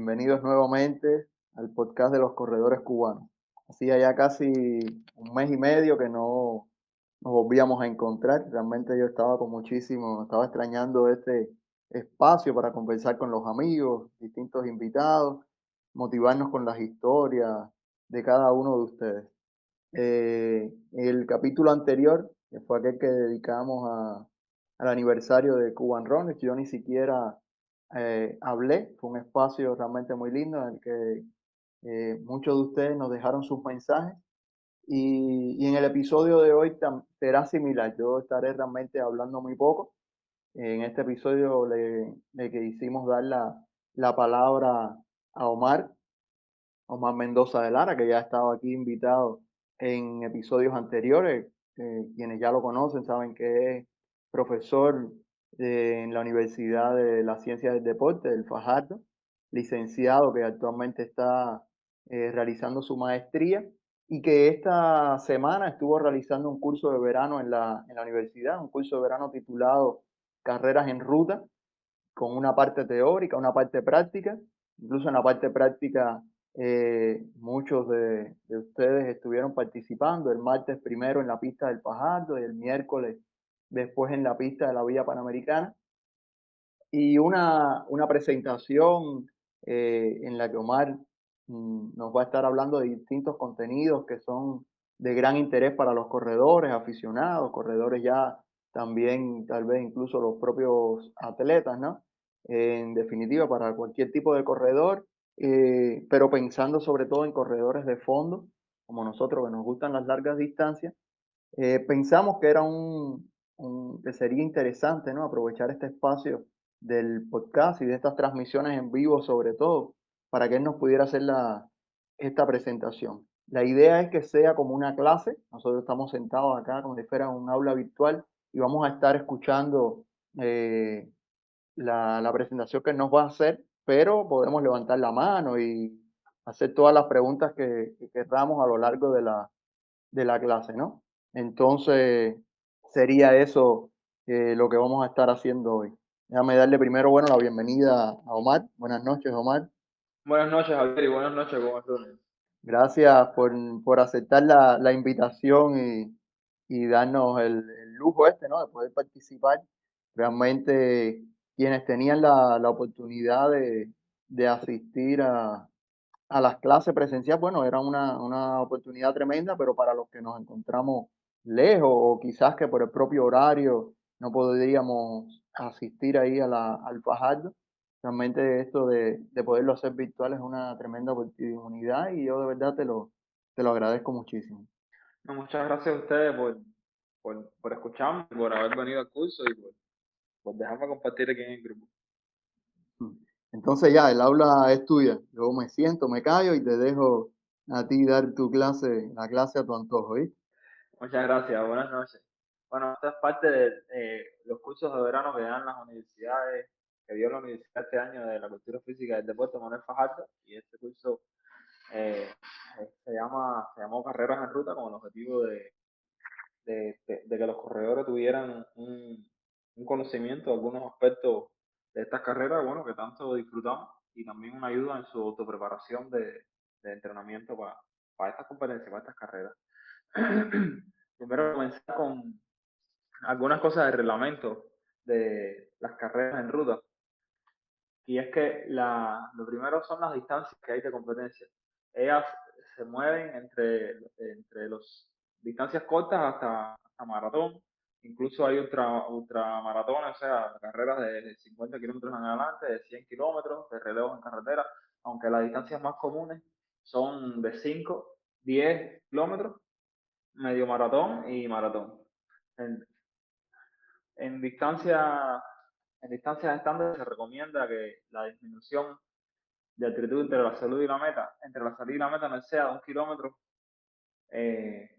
Bienvenidos nuevamente al podcast de los corredores cubanos. Hacía ya casi un mes y medio que no nos volvíamos a encontrar. Realmente yo estaba con muchísimo, estaba extrañando este espacio para conversar con los amigos, distintos invitados, motivarnos con las historias de cada uno de ustedes. Eh, el capítulo anterior, que fue aquel que dedicamos a, al aniversario de Cuban Runners, yo ni siquiera eh, hablé, fue un espacio realmente muy lindo en el que eh, muchos de ustedes nos dejaron sus mensajes y, en el episodio de hoy será similar, yo estaré realmente hablando muy poco. En este episodio le, le quisimos dar la, la palabra a Omar, Omar Mendoza de Lara, que ya ha estado aquí invitado en episodios anteriores. Eh, quienes ya lo conocen saben que es profesor en la Universidad de la Ciencia del Deporte del Fajardo, licenciado que actualmente está eh, realizando su maestría y que esta semana estuvo realizando un curso de verano en la, en la universidad, un curso de verano titulado Carreras en Ruta, con una parte teórica, una parte práctica. Incluso en la parte práctica eh, muchos de, de, ustedes estuvieron participando el martes primero en la pista del Fajardo y el miércoles después en la pista de la Vía Panamericana. Y una, una presentación eh, en la que Omar mm, nos va a estar hablando de distintos contenidos que son de gran interés para los corredores, aficionados, corredores ya también, tal vez incluso los propios atletas, ¿no? En definitiva, para cualquier tipo de corredor, eh, pero pensando sobre todo en corredores de fondo, como nosotros que nos gustan las largas distancias, eh, pensamos que era un, que sería interesante ¿no? aprovechar este espacio del podcast y de estas transmisiones en vivo sobre todo, para que él nos pudiera hacer la, esta presentación. La idea es que sea como una clase, nosotros estamos sentados acá como si fuera un aula virtual y vamos a estar escuchando eh, la, presentación que nos va a hacer, pero podemos levantar la mano y hacer todas las preguntas que, que querramos a lo largo de la, de la clase, ¿no? Entonces, sería eso eh, lo que vamos a estar haciendo hoy. Déjame darle primero, bueno, la bienvenida a Omar. Buenas noches, Omar. Buenas noches, Javier, y buenas noches, ¿cómo estás? Gracias por, por aceptar la, la invitación y, y darnos el, el, lujo este, ¿no? De poder participar. Realmente quienes tenían la, la oportunidad de, de asistir a, a, las clases presenciales, bueno, era una, una oportunidad tremenda, pero para los que nos encontramos lejos o quizás que por el propio horario no podríamos asistir ahí a la, al Fajardo. Realmente esto de, de poderlo hacer virtual es una tremenda oportunidad y yo de verdad te lo, te lo agradezco muchísimo. No, muchas gracias a ustedes por, por, por escucharme, por haber venido al curso y por, por dejarme compartir aquí en el grupo. Entonces ya, el aula es tuya. Yo me siento, me callo y te dejo a ti dar tu clase, la clase a tu antojo, ¿viste? Muchas gracias, buenas noches. Bueno, esta es parte de eh, los cursos de verano que dan las universidades, que dio la universidad este año de la cultura física del deporte Manuel Fajardo, y este curso eh, se llama se llamó Carreras en Ruta con el objetivo de, de que los corredores tuvieran un, un, conocimiento de algunos aspectos de estas carreras, bueno, que tanto disfrutamos, y también una ayuda en su autopreparación de, de entrenamiento para, para estas competencias, para estas carreras. Primero comenzar con algunas cosas del reglamento de las carreras en ruta. Y es que la, lo primero son las distancias que hay de competencia. Ellas se mueven entre, entre las distancias cortas hasta, hasta maratón. Incluso hay ultra, ultramaratones, o sea, carreras de 50 kilómetros en adelante, de 100 kilómetros, de relevos en carretera, aunque las distancias más comunes son de 5, 10 kilómetros medio maratón y maratón. En, en distancia en distancias estándar se recomienda que la disminución de altitud entre la salud y la meta, entre la salida y la meta no sea de un kilómetro, eh,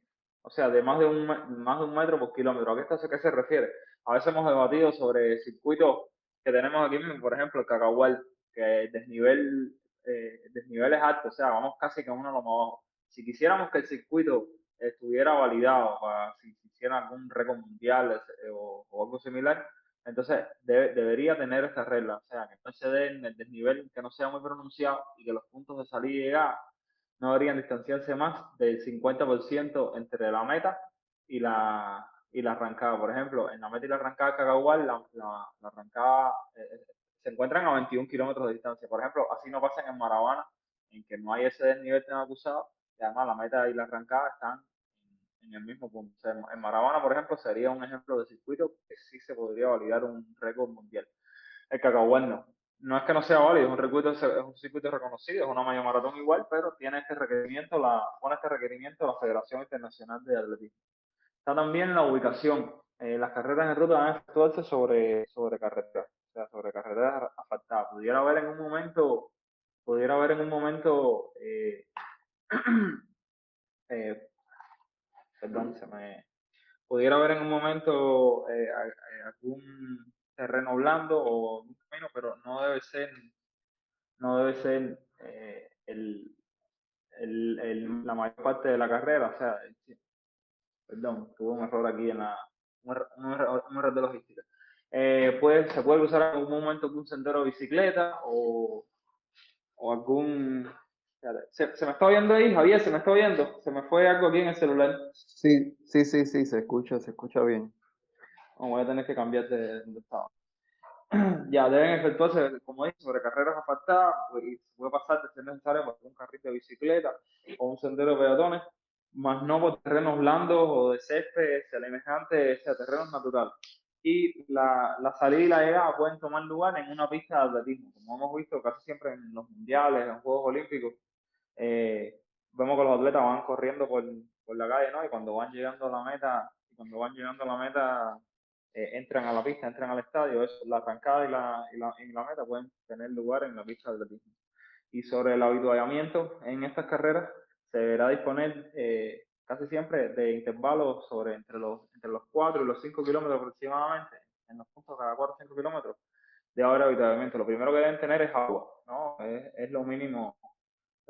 o sea, de más de un más de un metro por kilómetro. ¿A qué, esto, qué se refiere? A veces hemos debatido sobre circuitos que tenemos aquí por ejemplo, el Cacahual, que el desnivel, eh, el es alto, o sea, vamos casi que uno lo más abajo. Si quisiéramos que el circuito estuviera validado para si hiciera algún récord mundial o, o, algo similar, Entonces, debería tener esta regla, o sea, que no se dé en el desnivel que no sea muy pronunciado y que los puntos de salida y llegada no deberían distanciarse más del 50% entre la meta y la, y la arrancada. Por ejemplo, en la meta y la arrancada de Cacahual, la, la, arrancada eh, eh, se encuentran a 21 kilómetros de distancia. Por ejemplo, así no pasa en Maravana, en que no hay ese desnivel tan acusado, y además la meta y la arrancada están en el mismo punto. en Maravana, por ejemplo, sería un ejemplo de circuito que sí se podría validar un récord mundial. El Cacahual no. No es que no sea válido, es un circuito, es un circuito reconocido, es una mayor maratón igual, pero tiene este requerimiento, la, pone este requerimiento la Federación Internacional de Atletismo. Está también la ubicación. Eh, las carreras en ruta van a efectuarse sobre, sobre carreteras, o sea, sobre carreteras asfaltadas. Pudiera haber en un momento, pudiera haber en un momento eh, eh, perdón, se me pudiera haber en un momento eh, eh, algún terreno blando o un camino, pero no debe ser, no debe ser eh, el, el, la mayor parte de la carrera. O sea, perdón, tuve un error aquí en la, un, error, de logística. puede, se puede usar en algún momento algún sendero de bicicleta o, o algún ¿Se, me está oyendo ahí, Javier? ¿Se me está oyendo? Se me fue algo aquí en el celular. Sí, sí, sí, sí, se escucha, se escucha bien. voy a tener que cambiar de, de estado. ya, deben efectuarse, como dije, sobre carreras asfaltadas, pues, y se puede pasar de ser necesario por un carrito de bicicleta o un sendero de peatones, más no por terrenos blandos o de césped, semejantes, sea, terrenos naturales y la, la, salida y la llegada pueden tomar lugar en una pista de atletismo, como hemos visto casi siempre en los mundiales, en Juegos Olímpicos, eh, vemos que los atletas van corriendo por, por, la calle, ¿no? Y cuando van llegando a la meta, cuando van llegando a la meta, eh, entran a la pista, entran al estadio, es la arrancada y la, y la, y la meta pueden tener lugar en la pista de atletismo. Y sobre el habituallamiento en estas carreras, se deberá disponer eh, casi siempre de intervalos sobre entre los, entre los 4 y los 5 kilómetros aproximadamente, en los puntos cada 4 o 5 kilómetros de hora de habituallamiento. Lo primero que deben tener es agua, ¿no? Es, es lo mínimo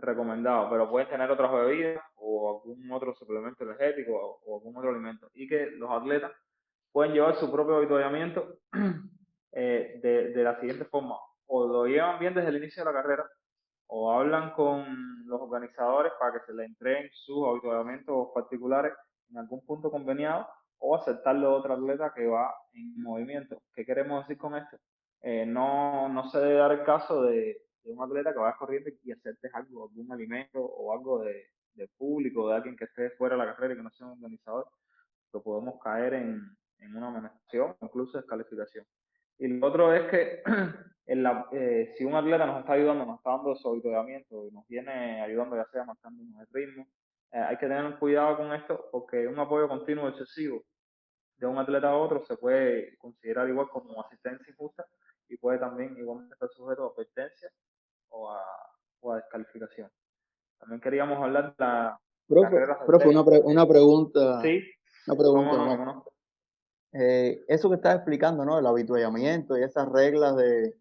recomendado, pero pueden tener otras bebidas o algún otro suplemento energético o, algún otro alimento. Y que los atletas pueden llevar su propio habituallamiento eh, de, de, la siguiente forma. O lo llevan bien desde el inicio de la carrera, o hablan con los organizadores para que se les entreguen sus habituallamientos particulares en algún punto conveniado, o aceptarlo de otro atleta que va en movimiento. ¿Qué queremos decir con esto? Eh, no, no se debe dar el caso de, de un atleta que vaya corriendo y hacerte algo, algún alimento o algo de, público, de alguien que esté fuera de la carrera y que no sea un organizador, lo podemos caer en, en una amonestación, incluso descalificación. Y lo otro es que eh, si un atleta nos está ayudando, nos está dando su y nos viene ayudando, ya sea marcándonos el ritmo, eh, hay que tener cuidado con esto porque un apoyo continuo excesivo de un atleta a otro se puede considerar igual como asistencia injusta y puede también igualmente estar sujeto a advertencia o a, o a descalificación. También queríamos hablar de la... Profe, una, una, pregunta. Sí. Una pregunta. Eh, eso que estás explicando, ¿no? El habituallamiento y esas reglas de,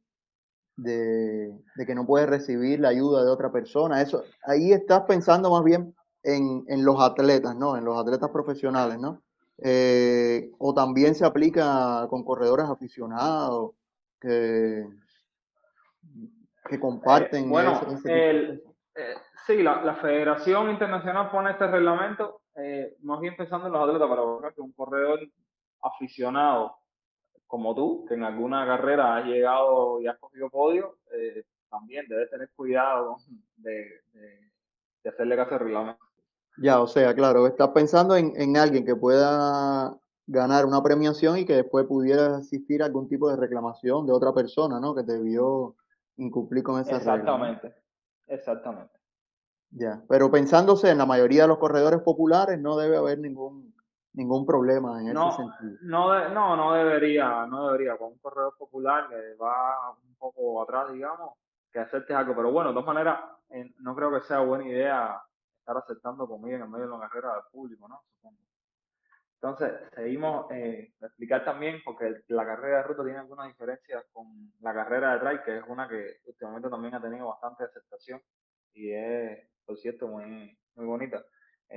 de, de, que no puedes recibir la ayuda de otra persona, eso, ahí estás pensando más bien en, en los atletas, ¿no? En los atletas profesionales, ¿no? Eh, o también se aplica con corredores aficionados que, que comparten. Eh, bueno, el, eh, sí, la, la, Federación Internacional pone este reglamento, eh, más bien pensando en los atletas, para que un corredor aficionado como tú, que en alguna carrera has llegado y has cogido podio, también debes tener cuidado de, de, hacerle caso al reglamento. Ya, o sea, claro, estás pensando en, en alguien que pueda ganar una premiación y que después pudiera asistir a algún tipo de reclamación de otra persona, ¿no? Que te vio incumplir con esa Exactamente, exactamente. Ya, pero pensándose en la mayoría de los corredores populares, no debe haber ningún ningún problema en ese sentido. No, no, no debería, no debería. Con un corredor popular que va un poco atrás, digamos, que aceptes algo. Pero bueno, de todas maneras, no creo que sea buena idea estar aceptando comida en el medio de la carrera del público, ¿no? Supongo. Entonces, seguimos eh, explicar también, porque la carrera de ruta tiene algunas diferencias con la carrera de trail, que es una que últimamente también ha tenido bastante aceptación y es, por cierto, muy, muy bonita.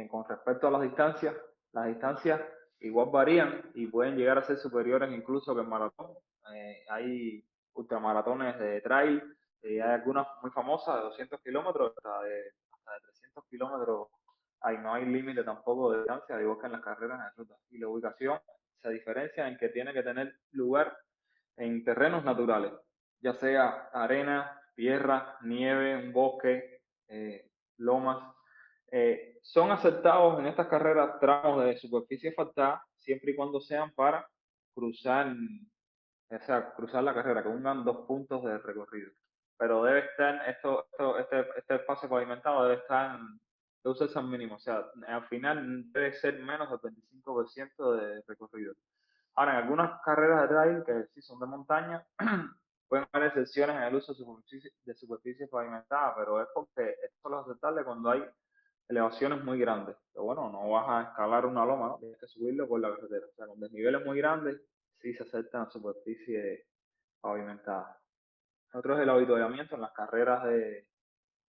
con respecto a las distancias, las distancias igual varían y pueden llegar a ser superiores incluso que el maratón. Eh, hay ultramaratones de trail, hay algunas muy famosas de 200 kilómetros hasta de, hasta de 300 kilómetros. Ahí no hay límite tampoco de distancia, que en las carreras de ruta. Y la ubicación se diferencia en que tiene que tener lugar en terrenos naturales, ya sea arena, tierra, nieve, un bosque, eh, lomas. Eh, son aceptados en estas carreras tramos de superficie asfaltada siempre y cuando sean para cruzar, o sea, cruzar la carrera, que ungan dos puntos de recorrido. Pero debe estar, esto este, este espacio pavimentado debe estar, usarse al mínimo, o sea, al final debe ser menos del 25% de recorrido. Ahora, en algunas carreras de trail, que sí son de montaña, pueden haber excepciones en el uso de superficie, de superficie pavimentada, pero es porque esto solo es aceptable cuando hay elevaciones muy grandes. Pero bueno, no vas a escalar una loma, ¿no? tienes que subirlo por la carretera. O sea, con desniveles muy grandes, sí se aceptan superficie pavimentada. Otro es el avituallamiento en las carreras de,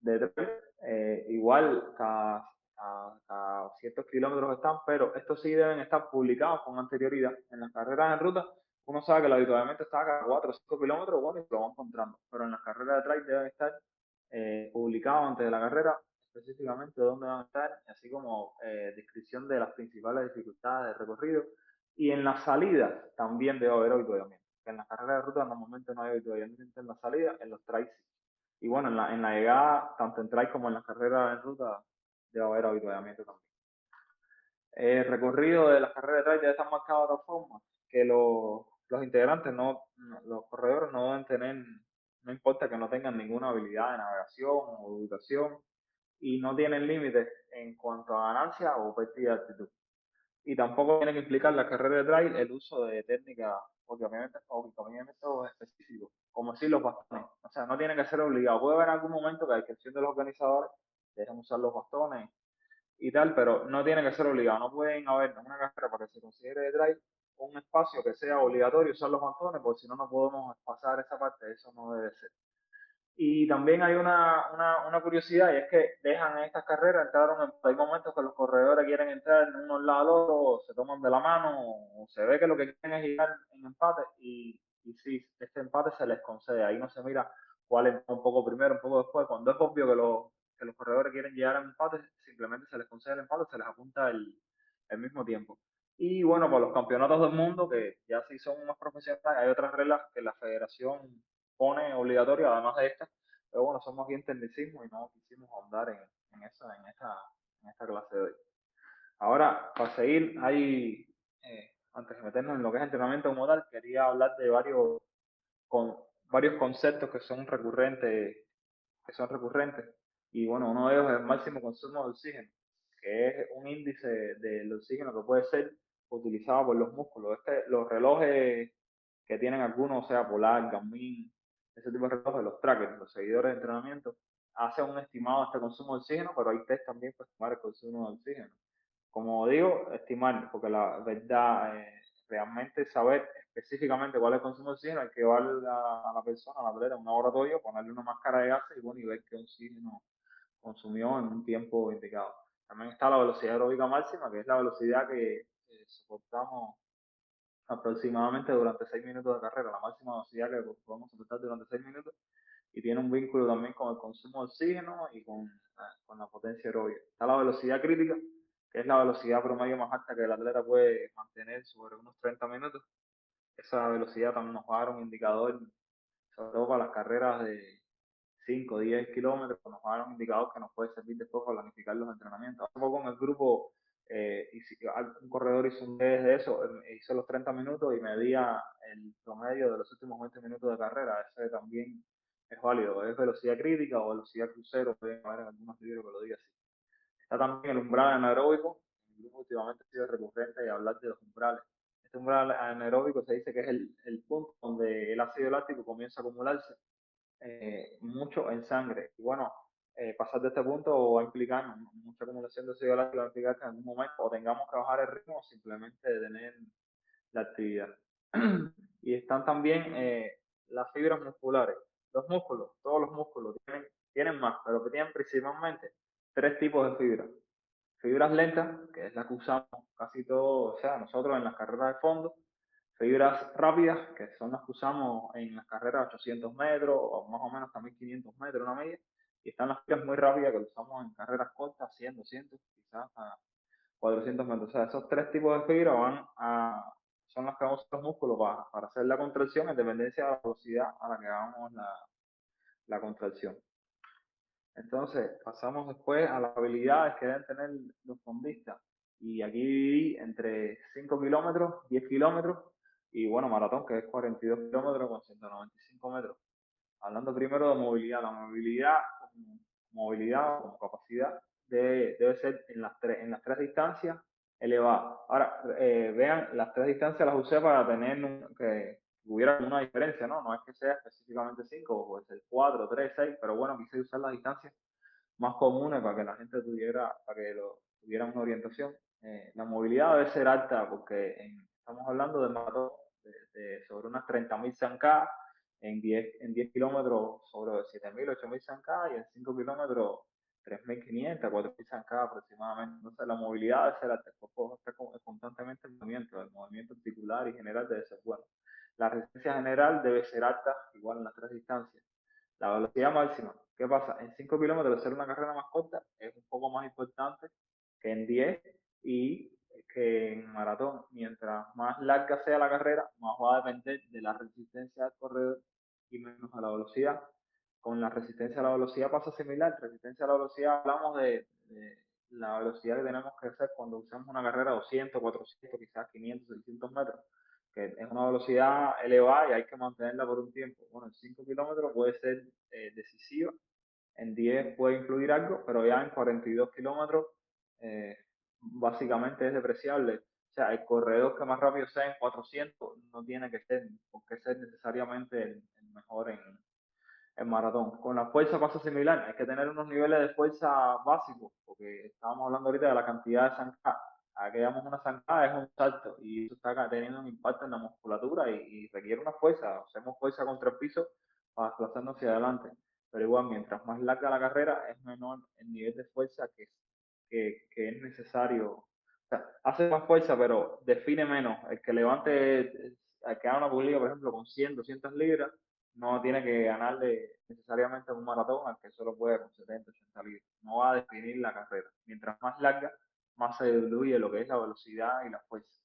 de trail. Eh, igual, cada a, ciertos kilómetros están, pero estos sí deben estar publicados con anterioridad. En las carreras en ruta, uno sabe que el habitualmente está cada 4 o 5 kilómetros, bueno, y lo va encontrando. Pero en las carreras de trail deben estar eh, publicados antes de la carrera, específicamente dónde van a estar, así como eh, descripción de las principales dificultades de recorrido. Y en las salidas también debe haber habituallamiento. En las carreras de ruta normalmente no hay habituallamiento en la salida, en los trails Y bueno, en la, la llegada, tanto en trail como en las carreras en ruta, debe haber habituallamiento también. El recorrido de las carreras de trail debe estar marcado de otra forma, que los, los integrantes, no, los corredores no deben tener, no importa que no tengan ninguna habilidad de navegación o educación, y no tienen límites en cuanto a ganancia o pérdida de altitud. Y tampoco tiene que implicar la carrera de trail el uso de técnicas obviamente, o específicos, como si los bastones. O sea, no tiene que ser obligado. Puede haber en algún momento que a excepción de los organizadores dejan usar los bastones y tal, pero no tiene que ser obligado. No pueden haber en una carrera para que se considere de drive un espacio que sea obligatorio usar los bastones, porque si no, no podemos pasar esa parte. Eso no debe ser. Y también hay una, una, una, curiosidad y es que dejan estas carreras, entraron en, hay momentos que los corredores quieren entrar en uno al lado del otro, se toman de la mano, o se ve que lo que quieren es llegar en empate y, y si este empate se les concede, ahí no se mira cuál es un poco primero, un poco después, cuando es obvio que los, que los corredores quieren llegar a empate, simplemente se les concede el empate, se les apunta el, el mismo tiempo. Y bueno, por los campeonatos del mundo, que ya sí son más profesionales, hay otras reglas que la federación pone obligatorio, además de esta, pero bueno, somos bien tecnicismo y no quisimos ahondar en, en, esa, en, esta, en esta clase de hoy. Ahora, para seguir, hay, eh, antes de meternos en lo que es entrenamiento como tal, quería hablar de varios, con, varios conceptos que son recurrentes, que son recurrentes y bueno, uno de ellos es el máximo consumo de oxígeno, que es un índice del oxígeno que puede ser utilizado por los músculos. Este, los relojes que tienen algunos, o sea, Polar, Garmin, ese tipo de relojes, los trackers, los seguidores de entrenamiento, hacen un estimado de este consumo de oxígeno, pero hay test también para estimar el consumo de oxígeno. Como digo, estimar, porque la verdad, eh, realmente saber específicamente cuál es el consumo de oxígeno, hay que llevar a, la persona, a la atleta, a un laboratorio, ponerle una máscara de gas y, bueno, y ver qué oxígeno consumió en un tiempo indicado. También está la velocidad aeróbica máxima, que es la velocidad que soportamos aproximadamente durante 6 minutos de carrera, la máxima velocidad que podemos soportar durante 6 minutos, y tiene un vínculo también con el consumo de oxígeno y con, ah, con la potencia aeróbica. Está la velocidad crítica, que es la velocidad promedio más alta que el atleta puede mantener sobre unos 30 minutos. Esa velocidad también nos va a dar un indicador, sobre todo para las carreras de, 5 o 10 kilómetros, nos va a dar un indicador que nos puede servir después para planificar los entrenamientos. Hace poco en el grupo, eh, un corredor hizo un test de eso, eh, hizo los 30 minutos y medía el promedio de los últimos 20 minutos de carrera. Ese también es válido. Es velocidad crítica o velocidad crucero, pueden haber algunos libros que lo digan así. Está también el umbral anaeróbico. Últimamente ha sido recurrente y hablar de los umbrales. Este umbral anaeróbico se dice que es el, el punto donde el ácido láctico comienza a acumularse eh, mucho en sangre. Y bueno, eh, pasar de este punto va a implicar mucha acumulación de ácido láctico, va a que en algún momento o tengamos que bajar el ritmo o simplemente detener la actividad. y están también eh, las fibras musculares. Los músculos, todos los músculos tienen, tienen más, pero que tienen principalmente tres tipos de fibras. fibras lentas, que es la que usamos casi todo, o sea, nosotros en las carreras de fondo, fibras rápidas, que son las que usamos en las carreras de 800 metros o más o menos también 500 metros, una media, y están las fibras muy rápidas que usamos en carreras cortas, 100, 200, quizás a 400 metros. O sea, esos tres tipos de fibras van a, son las que vamos los músculos para, para, hacer la contracción en dependencia de la velocidad a la que hagamos la, la contracción. Entonces, pasamos después a las habilidades que deben tener los fondistas. Y aquí entre 5 kilómetros, 10 kilómetros y bueno, maratón, que es 42 kilómetros con 195 metros. Hablando primero de movilidad, la movilidad, movilidad como capacidad debe, ser en las, tres, en las tres distancias elevada. Ahora, eh, vean, las tres distancias las usé para tener que hubiera una diferencia, ¿no? No es que sea específicamente 5, puede ser 4, 3, 6, pero bueno, quise usar las distancias más comunes para que la gente tuviera, para que lo, tuviera una orientación. Eh, la movilidad debe ser alta porque estamos hablando de maratón de, sobre unas 30.000 zancas, en 10, en 10 kilómetros sobre 7.000, 8.000 zancas y en 5 kilómetros 3.500, 4.000 zancas aproximadamente. Entonces la movilidad ser alta, el cuerpo está constantemente en movimiento, el movimiento articular y general debe ser bueno. La resistencia general debe ser alta, igual en las tres distancias. La velocidad máxima, ¿qué pasa? En 5 kilómetros ser una carrera más corta es un poco más importante que en 10 y que en maratón, mientras más larga sea la carrera, más va a depender de la resistencia del corredor y menos a la velocidad. Con la resistencia a la velocidad pasa similar. Resistencia a la velocidad hablamos de, la velocidad que tenemos que hacer cuando usamos una carrera 200, 400, quizás 500, 600 metros, que es una velocidad elevada y hay que mantenerla por un tiempo. Bueno, en 5 kilómetros puede ser eh, decisiva, en 10 puede influir algo, pero ya en 42 kilómetros eh, básicamente es depreciable. O sea, el corredor que más rápido sea en 400 no tiene que ser, porque ser necesariamente el, mejor en, en, maratón. Con la fuerza pasa similar, hay que tener unos niveles de fuerza básicos, porque estábamos hablando ahorita de la cantidad de zancadas. Aquí damos una zancada, es un salto, y eso está teniendo un impacto en la musculatura y, requiere una fuerza. Hacemos fuerza contra el piso para desplazarnos hacia adelante. Pero igual, mientras más larga la carrera, es menor el nivel de fuerza que que, es necesario. O sea, hace más fuerza, pero define menos. El que levante, el que haga una publica, por ejemplo, con 100, 200 libras, no tiene que ganarle necesariamente un maratón al que solo puede con 70, 80 libras. No va a definir la carrera. Mientras más larga, más se diluye lo que es la velocidad y la fuerza.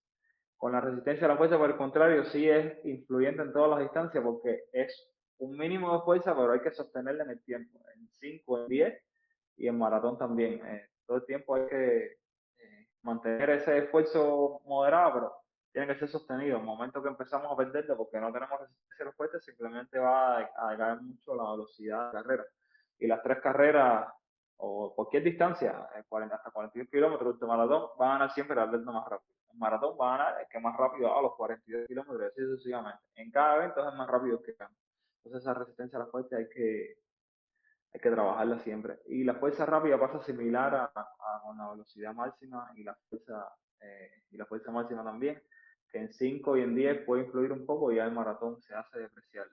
Con la resistencia a la fuerza, por el contrario, sí es influyente en todas las distancias porque es un mínimo de fuerza, pero hay que sostenerla en el tiempo, en 5, en 10 y en maratón también. Eh, todo el tiempo hay que eh, mantener ese esfuerzo moderado, pero tiene que ser sostenido. En el momento que empezamos a perderlo porque no tenemos resistencia a los fuertes, simplemente va a, caer mucho la velocidad de la carrera. Y las tres carreras, o cualquier distancia, eh, hasta 42 kilómetros de maratón, va a ganar siempre el atleta más rápido. En maratón va a ganar el que más rápido a los 42 kilómetros, así sucesivamente. En cada evento es el más rápido que gana. Entonces esa resistencia a la fuerza hay que, hay que trabajarla siempre. Y la fuerza rápida pasa similar a, con la velocidad máxima y la fuerza eh, y la fuerza máxima también, que en 5 y en 10 puede influir un poco y ya el maratón se hace depreciar.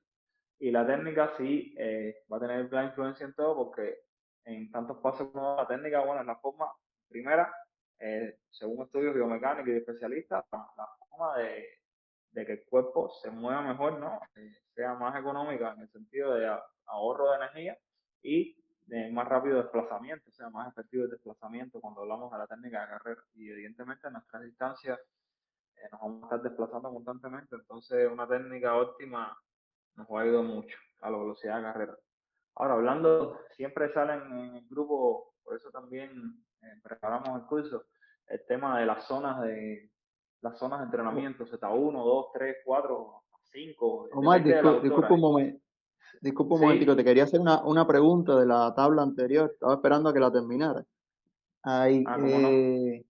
Y la técnica sí eh, va a tener gran influencia en todo porque en tantos pasos como la técnica, bueno, es la forma primera, eh, según estudios biomecánicos y especialistas, la, forma de, de, que el cuerpo se mueva mejor, ¿no? sea más económica en el sentido de ahorro de energía y de más rápido desplazamiento, sea, más efectivo el desplazamiento cuando hablamos de la técnica de carrera. Y evidentemente en nuestras distancias eh, nos vamos a estar desplazando constantemente, entonces una técnica óptima nos va a ayudar mucho a la velocidad de carrera. Ahora, hablando, siempre salen en el grupo, por eso también eh, preparamos el curso, el tema de las zonas de las zonas de entrenamiento, Z1, 2, 3, 4, 5. Omar, disculpa un momento. Disculpa un momentico, te quería hacer una, una, pregunta de la tabla anterior. Estaba esperando a que la terminara. Ahí, ah, eh,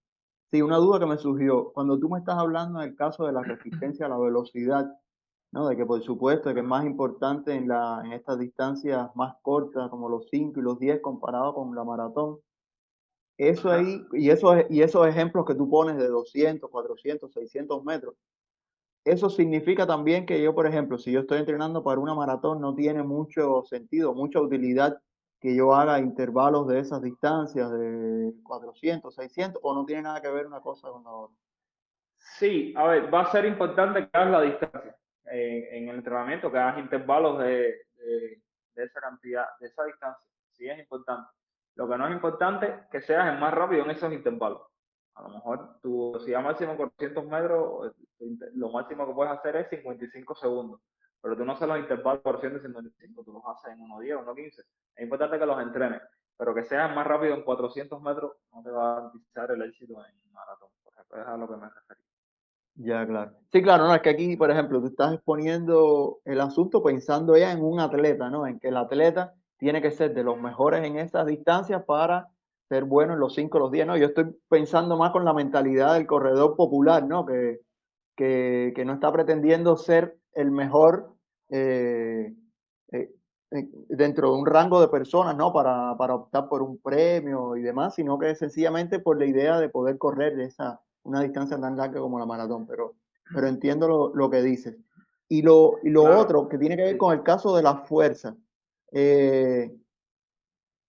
Sí, una duda que me surgió. Cuando tú me estás hablando del caso de la resistencia a la velocidad, ¿no? De que por supuesto que es más importante en, la, en estas distancias más cortas, como los 5 y los 10 comparado con la maratón. Eso ahí, y esos, y esos ejemplos que tú pones de 200, 400, 600 metros, eso significa también que yo, por ejemplo, si yo estoy entrenando para una maratón, no tiene mucho sentido, mucha utilidad que yo haga intervalos de esas distancias de 400, 600 o no tiene nada que ver una cosa con la otra? Sí, a ver, va a ser importante que hagas la distancia en el entrenamiento, que hagas intervalos de, de, esa cantidad, de esa distancia. Sí es importante. Lo que no es importante que seas el más rápido en esos intervalos. A lo mejor tu velocidad máxima 400 metros, lo máximo que puedes hacer es 55 segundos. Pero tú no haces los intervalos por 155, tú los haces en 1.10, 1.15. Es importante que los entrenes, pero que seas más rápido en 400 metros no te va a garantizar el éxito en maratón. Por ejemplo, es a lo que me refería. Ya, claro. Sí, claro, no, es que aquí, por ejemplo, tú estás exponiendo el asunto pensando ya en un atleta, ¿no? En que el atleta tiene que ser de los mejores en esas distancias para ser bueno en los 5 los 10, ¿no? Yo estoy pensando más con la mentalidad del corredor popular, ¿no? Que, que, que no está pretendiendo ser el mejor eh, dentro de un rango de personas, ¿no? Para, para optar por un premio y demás, sino que sencillamente por la idea de poder correr esa una distancia tan larga como la maratón, pero, pero entiendo lo, lo que dices. Y lo, y lo otro que tiene que ver con el caso de la fuerza. Eh,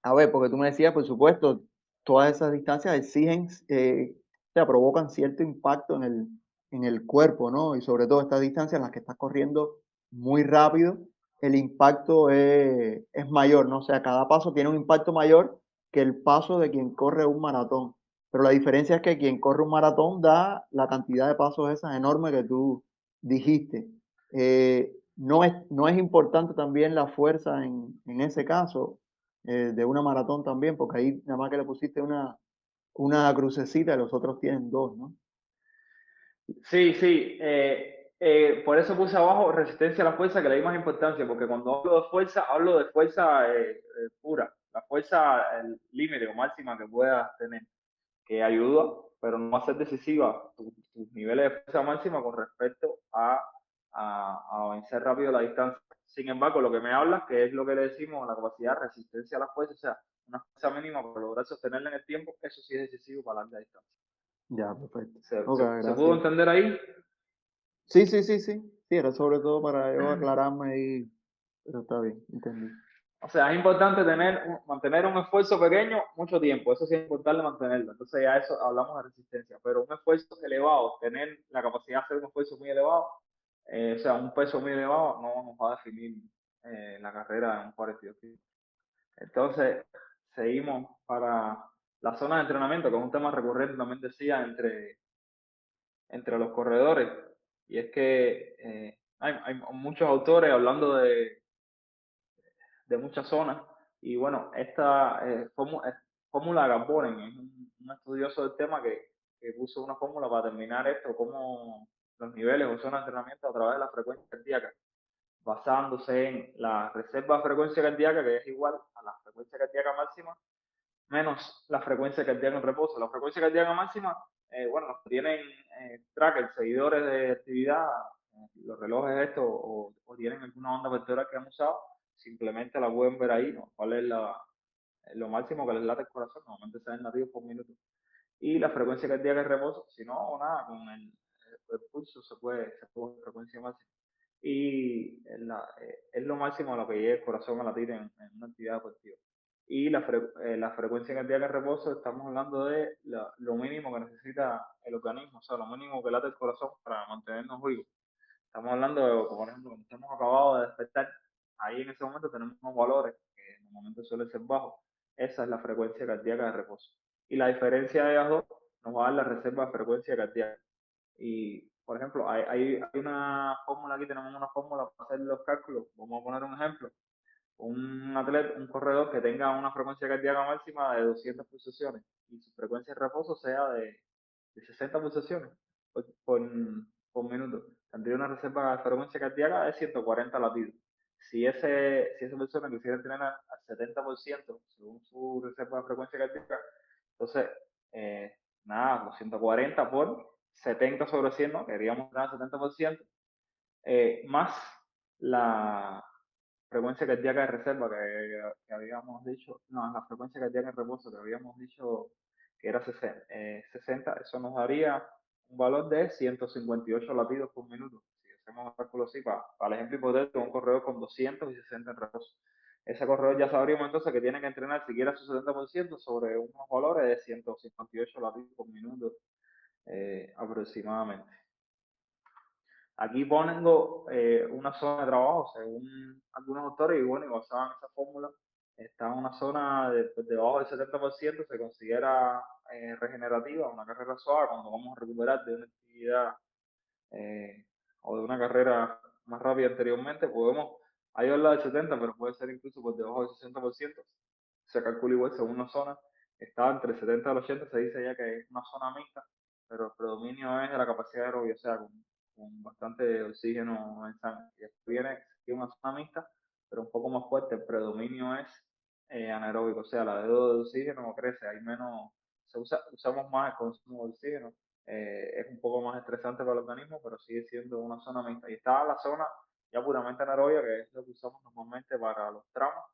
a ver, porque tú me decías, por supuesto, todas esas distancias exigen, eh, o sea, provocan cierto impacto en el, en el cuerpo, ¿no? Y sobre todo estas distancias en las que estás corriendo muy rápido, el impacto es, es mayor, ¿no? O sea, cada paso tiene un impacto mayor que el paso de quien corre un maratón. Pero la diferencia es que quien corre un maratón da la cantidad de pasos esas enorme que tú dijiste. Eh, no, es, no es importante también la fuerza en, en ese caso eh, de una maratón también, porque ahí nada más que le pusiste una, una crucecita y los otros tienen dos, ¿no? Sí, sí. Eh, por eso puse abajo resistencia a la fuerza, que le di más importancia, porque cuando hablo de fuerza, hablo de fuerza pura, la fuerza límite o máxima que puedas tener que ayuda, pero no va a ser decisiva tus niveles de fuerza máxima con respecto a, a, vencer rápido la distancia. Sin embargo, lo que me habla, que es lo que le decimos, la capacidad de resistencia a la fuerza, o sea, una fuerza mínima para lograr sostenerla en el tiempo, eso sí es decisivo para la distancia. Ya, perfecto. ¿Se, pudo entender ahí? Sí, sí, sí, sí. Sí, era sobre todo para yo aclararme ahí, pero está bien, entendí. O sea, es importante tener, mantener un esfuerzo pequeño mucho tiempo, eso sí es importante mantenerlo. Entonces ya eso hablamos de resistencia, pero un esfuerzo elevado, tener la capacidad de hacer un esfuerzo muy elevado, eh, o sea, un peso muy elevado, no nos va a definir eh, la carrera en un 42 Entonces, seguimos para la zona de entrenamiento, que es un tema recurrente, también decía, entre, entre los corredores, y es que eh, hay, hay muchos autores hablando de de muchas zonas. Y bueno, esta eh, fórmula Gambonen es un, estudioso del tema que, que puso una fórmula para determinar esto, como los niveles o zonas de entrenamiento a través de la frecuencia cardíaca, basándose en la reserva de frecuencia cardíaca, que es igual a la frecuencia cardíaca máxima, menos la frecuencia cardíaca en reposo. La frecuencia cardíaca máxima, eh, bueno, tienen eh, trackers, seguidores de actividad, eh, los relojes estos, o, o, tienen alguna onda vectorial que han usado, simplemente la pueden ver ahí, ¿no? cuál es la, lo máximo que les late el corazón, normalmente se ven latidos por minuto. Y la frecuencia cardíaca de reposo, si no, nada, con el, pulso se puede, se puede frecuencia máxima. Y la, eh, es lo máximo a lo que llega el corazón a latir en, en una actividad deportiva. Y la, eh, la frecuencia cardíaca de reposo, estamos hablando de lo mínimo que necesita el organismo, o sea, lo mínimo que late el corazón para mantenernos vivos. Estamos hablando de, por ejemplo, cuando estamos acabados de despertar, ahí en ese momento tenemos unos valores que en momento suelen ser bajos. Esa es la frecuencia cardíaca de reposo. Y la diferencia de las dos nos va a dar la reserva de frecuencia cardíaca. Y, por ejemplo, hay, hay, una fórmula aquí, tenemos una fórmula para hacer los cálculos. Vamos a poner un ejemplo. Un atleta, un corredor que tenga una frecuencia cardíaca máxima de 200 pulsaciones y su frecuencia de reposo sea de, de 60 pulsaciones por, por, minuto. Tendría una reserva de frecuencia cardíaca de 140 latidos si, ese, si esa persona quisiera entrenar al 70% según su reserva de frecuencia cardíaca, entonces, eh, nada, 240 por 70 sobre 100, ¿no? Queríamos entrenar al 70%, eh, más la frecuencia cardíaca de reserva que, habíamos dicho, no, la frecuencia cardíaca de reposo que habíamos dicho que era 60, eh, eso nos daría un valor de 158 latidos por minuto hacemos un cálculo así, para, el ejemplo hipotético, un corredor con 260 en reposo. ese corredor ya sabríamos entonces que tiene que entrenar siquiera su 70% sobre unos valores de 158 latidos por minuto eh, aproximadamente. Aquí pongo eh, una zona de trabajo, según algunos autores, y bueno, y basado en esa fórmula, está en una zona de, pues, debajo del 70%, se considera eh, regenerativa, una carrera suave, cuando vamos a recuperar de una actividad o de una carrera más rápida anteriormente, podemos hay habla del 70, pero puede ser incluso por debajo del 60%. Se calcula igual según una zona. Está entre 70 y 80, se dice ya que es una zona mixta, pero el predominio es de la capacidad aerobia, o sea, con, bastante oxígeno en sangre. Viene una zona mixta, pero un poco más fuerte. El predominio es eh, anaeróbico, o sea, la deuda de oxígeno crece, hay menos, se usa, usamos más el consumo de oxígeno. Eh, es un poco más estresante para el organismo, pero sigue siendo una zona mixta. Y está la zona ya puramente anaerobia, que es lo que usamos normalmente para los tramos,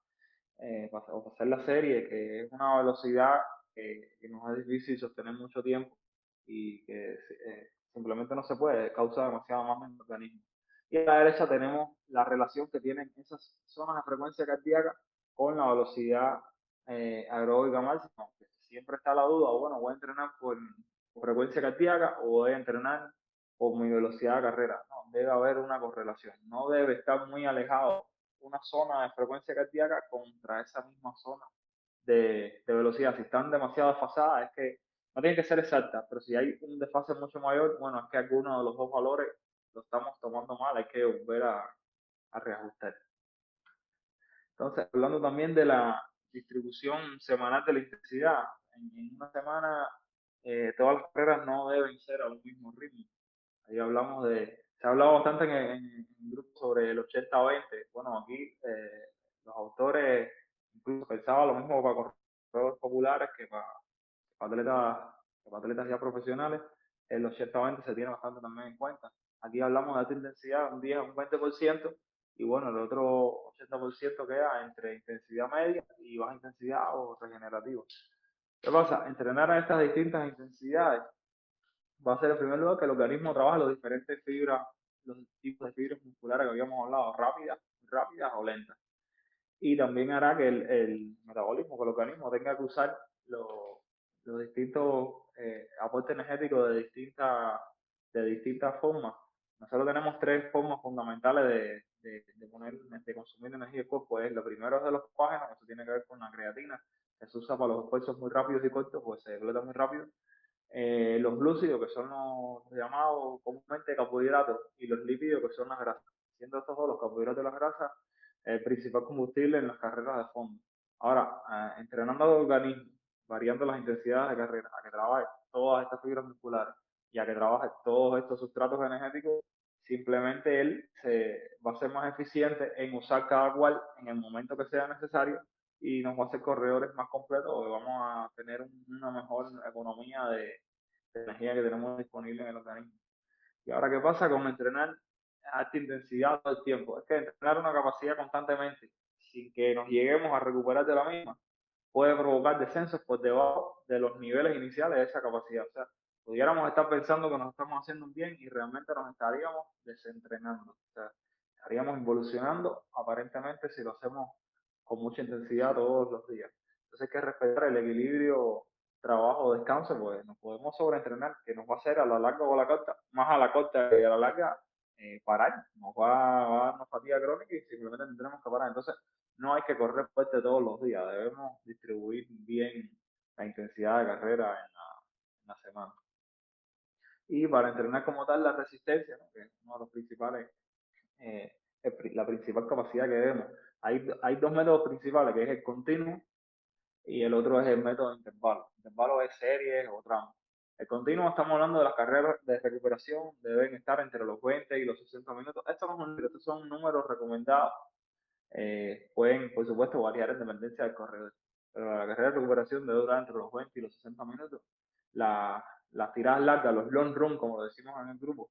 eh, para, hacer la serie, que es una velocidad que, nos es difícil sostener mucho tiempo y que eh, simplemente no se puede, causa demasiado más en el organismo. Y a la derecha tenemos la relación que tienen esas zonas de frecuencia cardíaca con la velocidad eh, aeróbica máxima. Siempre está la duda, bueno, voy a entrenar por, frecuencia cardíaca o voy a entrenar por mi velocidad de carrera. No, debe haber una correlación. No debe estar muy alejado una zona de frecuencia cardíaca contra esa misma zona de, velocidad. Si están demasiado desfasadas, es que no tienen que ser exactas, pero si hay un desfase mucho mayor, bueno, es que alguno de los dos valores lo estamos tomando mal, hay que volver a, reajustar. Entonces, hablando también de la distribución semanal de la intensidad, en, una semana eh, todas las carreras no deben ser a un mismo ritmo. Ahí hablamos de, se ha hablado bastante en, en, grupo sobre el 80-20. Bueno, aquí eh, los autores incluso pensaban lo mismo para corredores populares que para, atletas, ya profesionales. El 80-20 se tiene bastante también en cuenta. Aquí hablamos de alta intensidad, un 10 un 20%, y bueno, el otro 80% queda entre intensidad media y baja intensidad o regenerativo. ¿Qué pasa? Entrenar a estas distintas intensidades va a ser en primer lugar que el organismo trabaja los diferentes fibras, los tipos de fibras musculares que habíamos hablado, rápidas, rápidas o lentas. Y también hará que el, metabolismo, que el organismo tenga que usar los, distintos eh, aportes energéticos de distintas de distintas formas. Nosotros tenemos tres formas fundamentales de, de, poner, de consumir energía del cuerpo. Es, lo primero es de los páginas, eso tiene que ver con la creatina, que se usa para los esfuerzos muy rápidos y cortos, pues se depleta muy rápido. Eh, los glúcidos, que son los llamados comúnmente carbohidratos, y los lípidos, que son las grasas. Siendo estos dos, los carbohidratos y las grasas, el principal combustible en las carreras de fondo. Ahora, eh, entrenando al organismo, variando las intensidades a que trabaje todas estas fibras musculares y a que trabaje todos estos sustratos energéticos, simplemente él se va a ser más eficiente en usar cada cual en el momento que sea necesario y nos va a hacer corredores más completos porque vamos a tener una mejor economía de, energía que tenemos disponible en el organismo. Y ahora, ¿qué pasa con entrenar a alta intensidad todo el tiempo? Es que entrenar una capacidad constantemente sin que nos lleguemos a recuperar de la misma puede provocar descensos por debajo de los niveles iniciales de esa capacidad. O sea, pudiéramos estar pensando que nos estamos haciendo un bien y realmente nos estaríamos desentrenando. O sea, estaríamos evolucionando aparentemente si lo hacemos con mucha intensidad todos los días. Entonces hay que respetar el equilibrio trabajo-descanso, pues nos podemos sobreentrenar, que nos va a hacer a la larga o a la corta, más a la corta que a la larga, eh, parar, nos va, a dar una fatiga crónica y simplemente tendremos que parar. Entonces no hay que correr fuerte todos los días, debemos distribuir bien la intensidad de carrera en la, semana. Y para entrenar como tal la resistencia, que es uno de los principales, eh, la principal capacidad que debemos hay, hay dos métodos principales, que es el continuo y el otro es el método de intervalo. Intervalo es series o tramos. El continuo estamos hablando de las carreras de recuperación, deben estar entre los 20 y los 60 minutos. Estos son números recomendados. Eh, pueden, por supuesto, variar en dependencia del corredor. Pero la carrera de recuperación debe durar entre los 20 y los 60 minutos. La, las tiradas largas, los long run, como decimos en el grupo,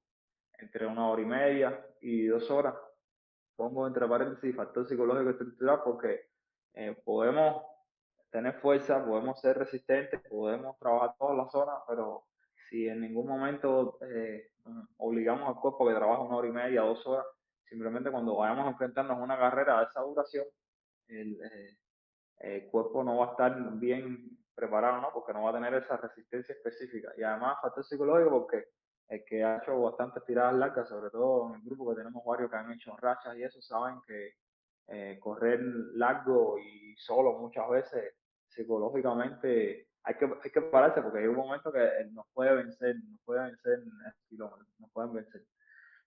entre una hora y media y dos horas, pongo entre paréntesis factor psicológico estructural porque eh, podemos tener fuerza, podemos ser resistentes, podemos trabajar todas las horas, pero si en ningún momento eh, obligamos al cuerpo que trabaje una hora y media, dos horas, simplemente cuando vayamos a enfrentarnos a una carrera de esa duración, el, el cuerpo no va a estar bien preparado, ¿no? Porque no va a tener esa resistencia específica. Y además, factor psicológico, porque el que ha hecho bastantes tiradas largas, sobre todo en el grupo que tenemos varios que han hecho rachas y eso, saben que eh, correr largo y solo muchas veces psicológicamente hay que, hay que prepararse porque hay un momento que nos puede vencer, nos puede vencer kilómetros, nos pueden vencer.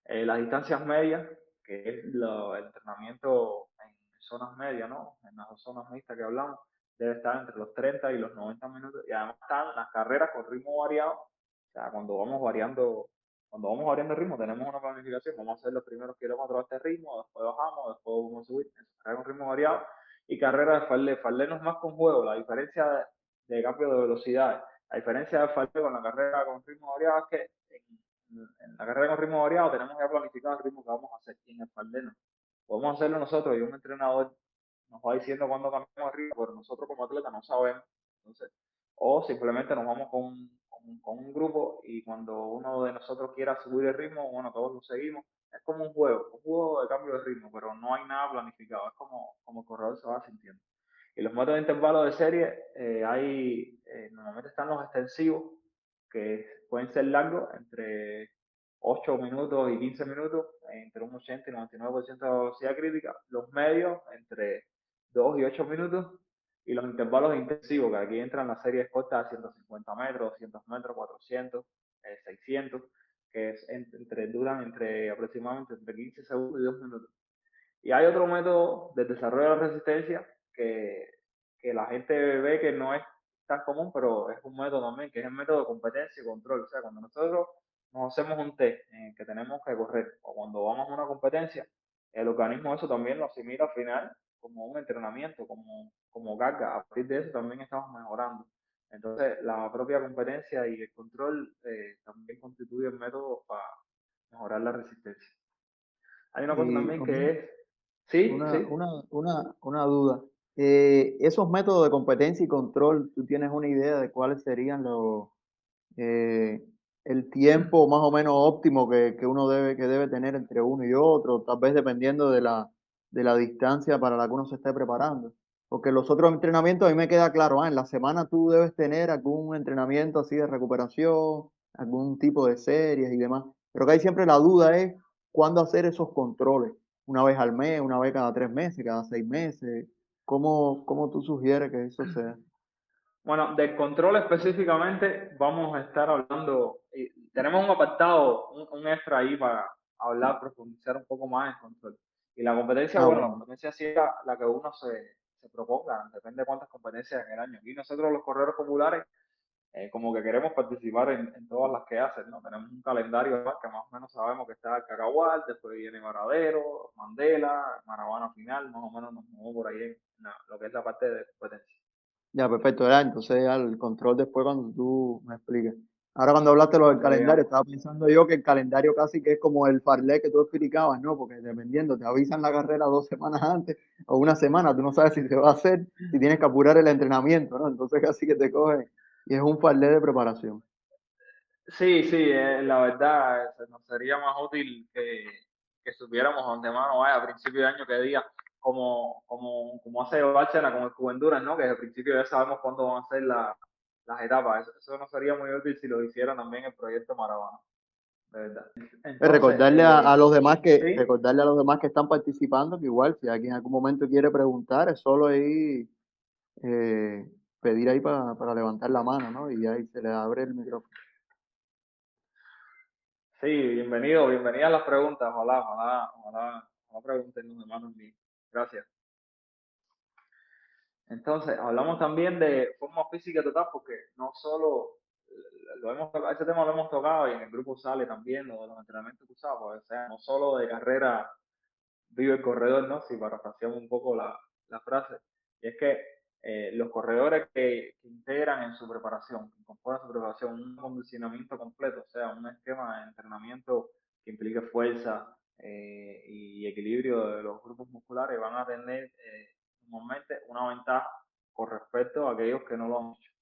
Eh, las distancias medias, que es el entrenamiento en zonas medias, ¿no? En las zonas mixtas que hablamos, debe estar entre los 30 y los 90 minutos. Y además están las carreras con ritmo variado. O sea, cuando vamos variando, cuando vamos variando el ritmo, tenemos una planificación. Vamos a hacer los primeros kilómetros a este ritmo, después bajamos, después vamos a subir. Carrera con ritmo variado. Y carrera de farle. Farle no es más con juego. La diferencia de, cambio de velocidad. La diferencia de farle con la carrera con ritmo variado es que en, la carrera con ritmo variado tenemos ya planificado el ritmo que vamos a hacer. Y en el farle no. Podemos hacerlo nosotros y un entrenador nos va diciendo cuándo cambiamos arriba, pero nosotros como atletas no sabemos. Entonces, o simplemente nos vamos con, con, un grupo y cuando uno de nosotros quiera subir el ritmo, bueno, todos lo seguimos. Es como un juego, un juego de cambio de ritmo, pero no hay nada planificado, es como, como el corredor se va sintiendo. Y los métodos de intervalo de serie, eh, hay, eh, normalmente están los extensivos, que pueden ser largos, entre 8 minutos y 15 minutos, entre un 80 y 99% de velocidad crítica. Los medios, entre 2 y 8 minutos, y los intervalos intensivos, que aquí entran las series cortas a 150 metros, 200 metros, 400, 600, eh, que es entre, duran entre aproximadamente entre 15 segundos y 2 minutos. Y hay otro método de desarrollo de la resistencia que, que la gente ve que no es tan común, pero es un método también, que es el método de competencia y control. O sea, cuando nosotros nos hacemos un test en que tenemos que correr, o cuando vamos a una competencia, el organismo eso también lo asimila al final como un entrenamiento, como, como carga. A partir de eso también estamos mejorando. Entonces, la propia competencia y el control eh, también constituyen métodos para mejorar la resistencia. Hay una cosa también que es... Sí, una, sí. Una, una, una duda. Eh, esos métodos de competencia y control, ¿tú tienes una idea de cuáles serían los, eh, el tiempo más o menos óptimo que, que, uno debe, que debe tener entre uno y otro? Tal vez dependiendo de la, de la distancia para la que uno se esté preparando. Porque los otros entrenamientos a mí me queda claro, ah, en la semana tú debes tener algún entrenamiento así de recuperación, algún tipo de series y demás. Pero que hay siempre la duda es cuándo hacer esos controles. Una vez al mes, una vez cada tres meses, cada seis meses. ¿Cómo, cómo tú sugieres que eso sea? Bueno, de control específicamente vamos a estar hablando, tenemos un apartado, un, un extra ahí para hablar, profundizar un poco más en control. Y la competencia, ah, bueno, la competencia sí es la, que uno se, se, proponga, depende de cuántas competencias en el año. Y nosotros los corredores populares, eh, como que queremos participar en, en, todas las que hacen, ¿no? Tenemos un calendario que más o menos sabemos que está el Cacahual, después viene Maradero, Mandela, Maravana Final, más o menos nos movemos por ahí en lo que es la parte de competencia. Ya, perfecto, ya, entonces ya el control después cuando tú me expliques. Ahora cuando hablaste lo del calendario, estaba pensando yo que el calendario casi que es como el farlé que tú explicabas, ¿no? Porque dependiendo, te avisan la carrera dos semanas antes o una semana, tú no sabes si se va a hacer, si tienes que apurar el entrenamiento, ¿no? Entonces casi que te coge y es un farlé de preparación. Sí, sí, eh, la verdad, nos sería más útil que, que supiéramos antemano, vaya, a principio de año que día, como, como, como hace Bárcena con el Juventuras, ¿no? Que desde el principio ya sabemos cuándo van a ser la, las etapas. Eso, no sería muy útil si lo hiciera también el proyecto Maravana. De verdad. Pues recordarle a, a, los demás que recordarle a los demás que están participando que igual si alguien en algún momento quiere preguntar es solo ahí eh, pedir ahí para, para levantar la mano, ¿no? Y ahí se le abre el micrófono. Sí, bienvenido, bienvenidas las preguntas, ojalá, ojalá, ojalá, ojalá pregunten los hermanos míos. Gracias. Entonces, hablamos también de forma física total, porque no solo lo hemos ese tema lo hemos tocado y en el grupo sale también lo de los entrenamientos pues, o sea, no solo de carrera vive el corredor, ¿no? Si parafraseamos un poco la, la, frase, y es que eh, los corredores que, integran en su preparación, que componen su preparación, un condicionamiento completo, o sea, un esquema de entrenamiento que implique fuerza eh, y equilibrio de los grupos musculares, van a tener eh, normalmente una ventaja con respecto a aquellos que no lo han hecho.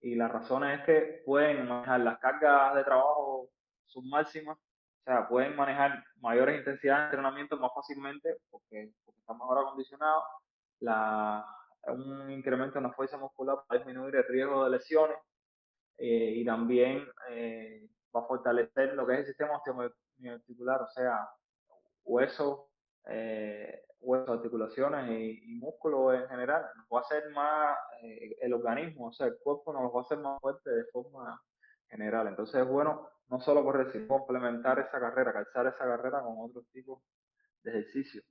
Y la razón es que pueden manejar las cargas de trabajo submáximas, o sea, pueden manejar mayores intensidades de entrenamiento más fácilmente porque, están mejor acondicionados un incremento en la fuerza muscular para disminuir el riesgo de lesiones eh, y también eh, va a fortalecer lo que es el sistema osteoarticular, o sea, huesos, eh, huesos, articulaciones y, músculos en general. Nos va a hacer más el organismo, o sea, el cuerpo nos va a hacer más fuerte de forma general. Entonces es bueno no solo correr, sino complementar esa carrera, calzar esa carrera con otros tipos de ejercicios.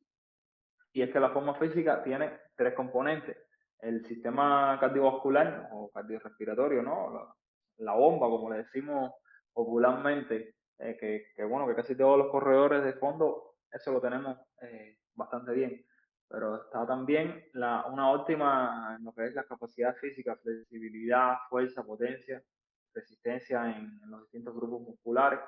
Y es que la forma física tiene tres componentes. El sistema cardiovascular o cardiorrespiratorio, ¿no? La, bomba, como le decimos popularmente, eh, que, bueno, que casi todos los corredores de fondo, eso lo tenemos eh, bastante bien. Pero está también la, una óptima en lo que es la capacidad física, flexibilidad, fuerza, potencia, resistencia en, los distintos grupos musculares.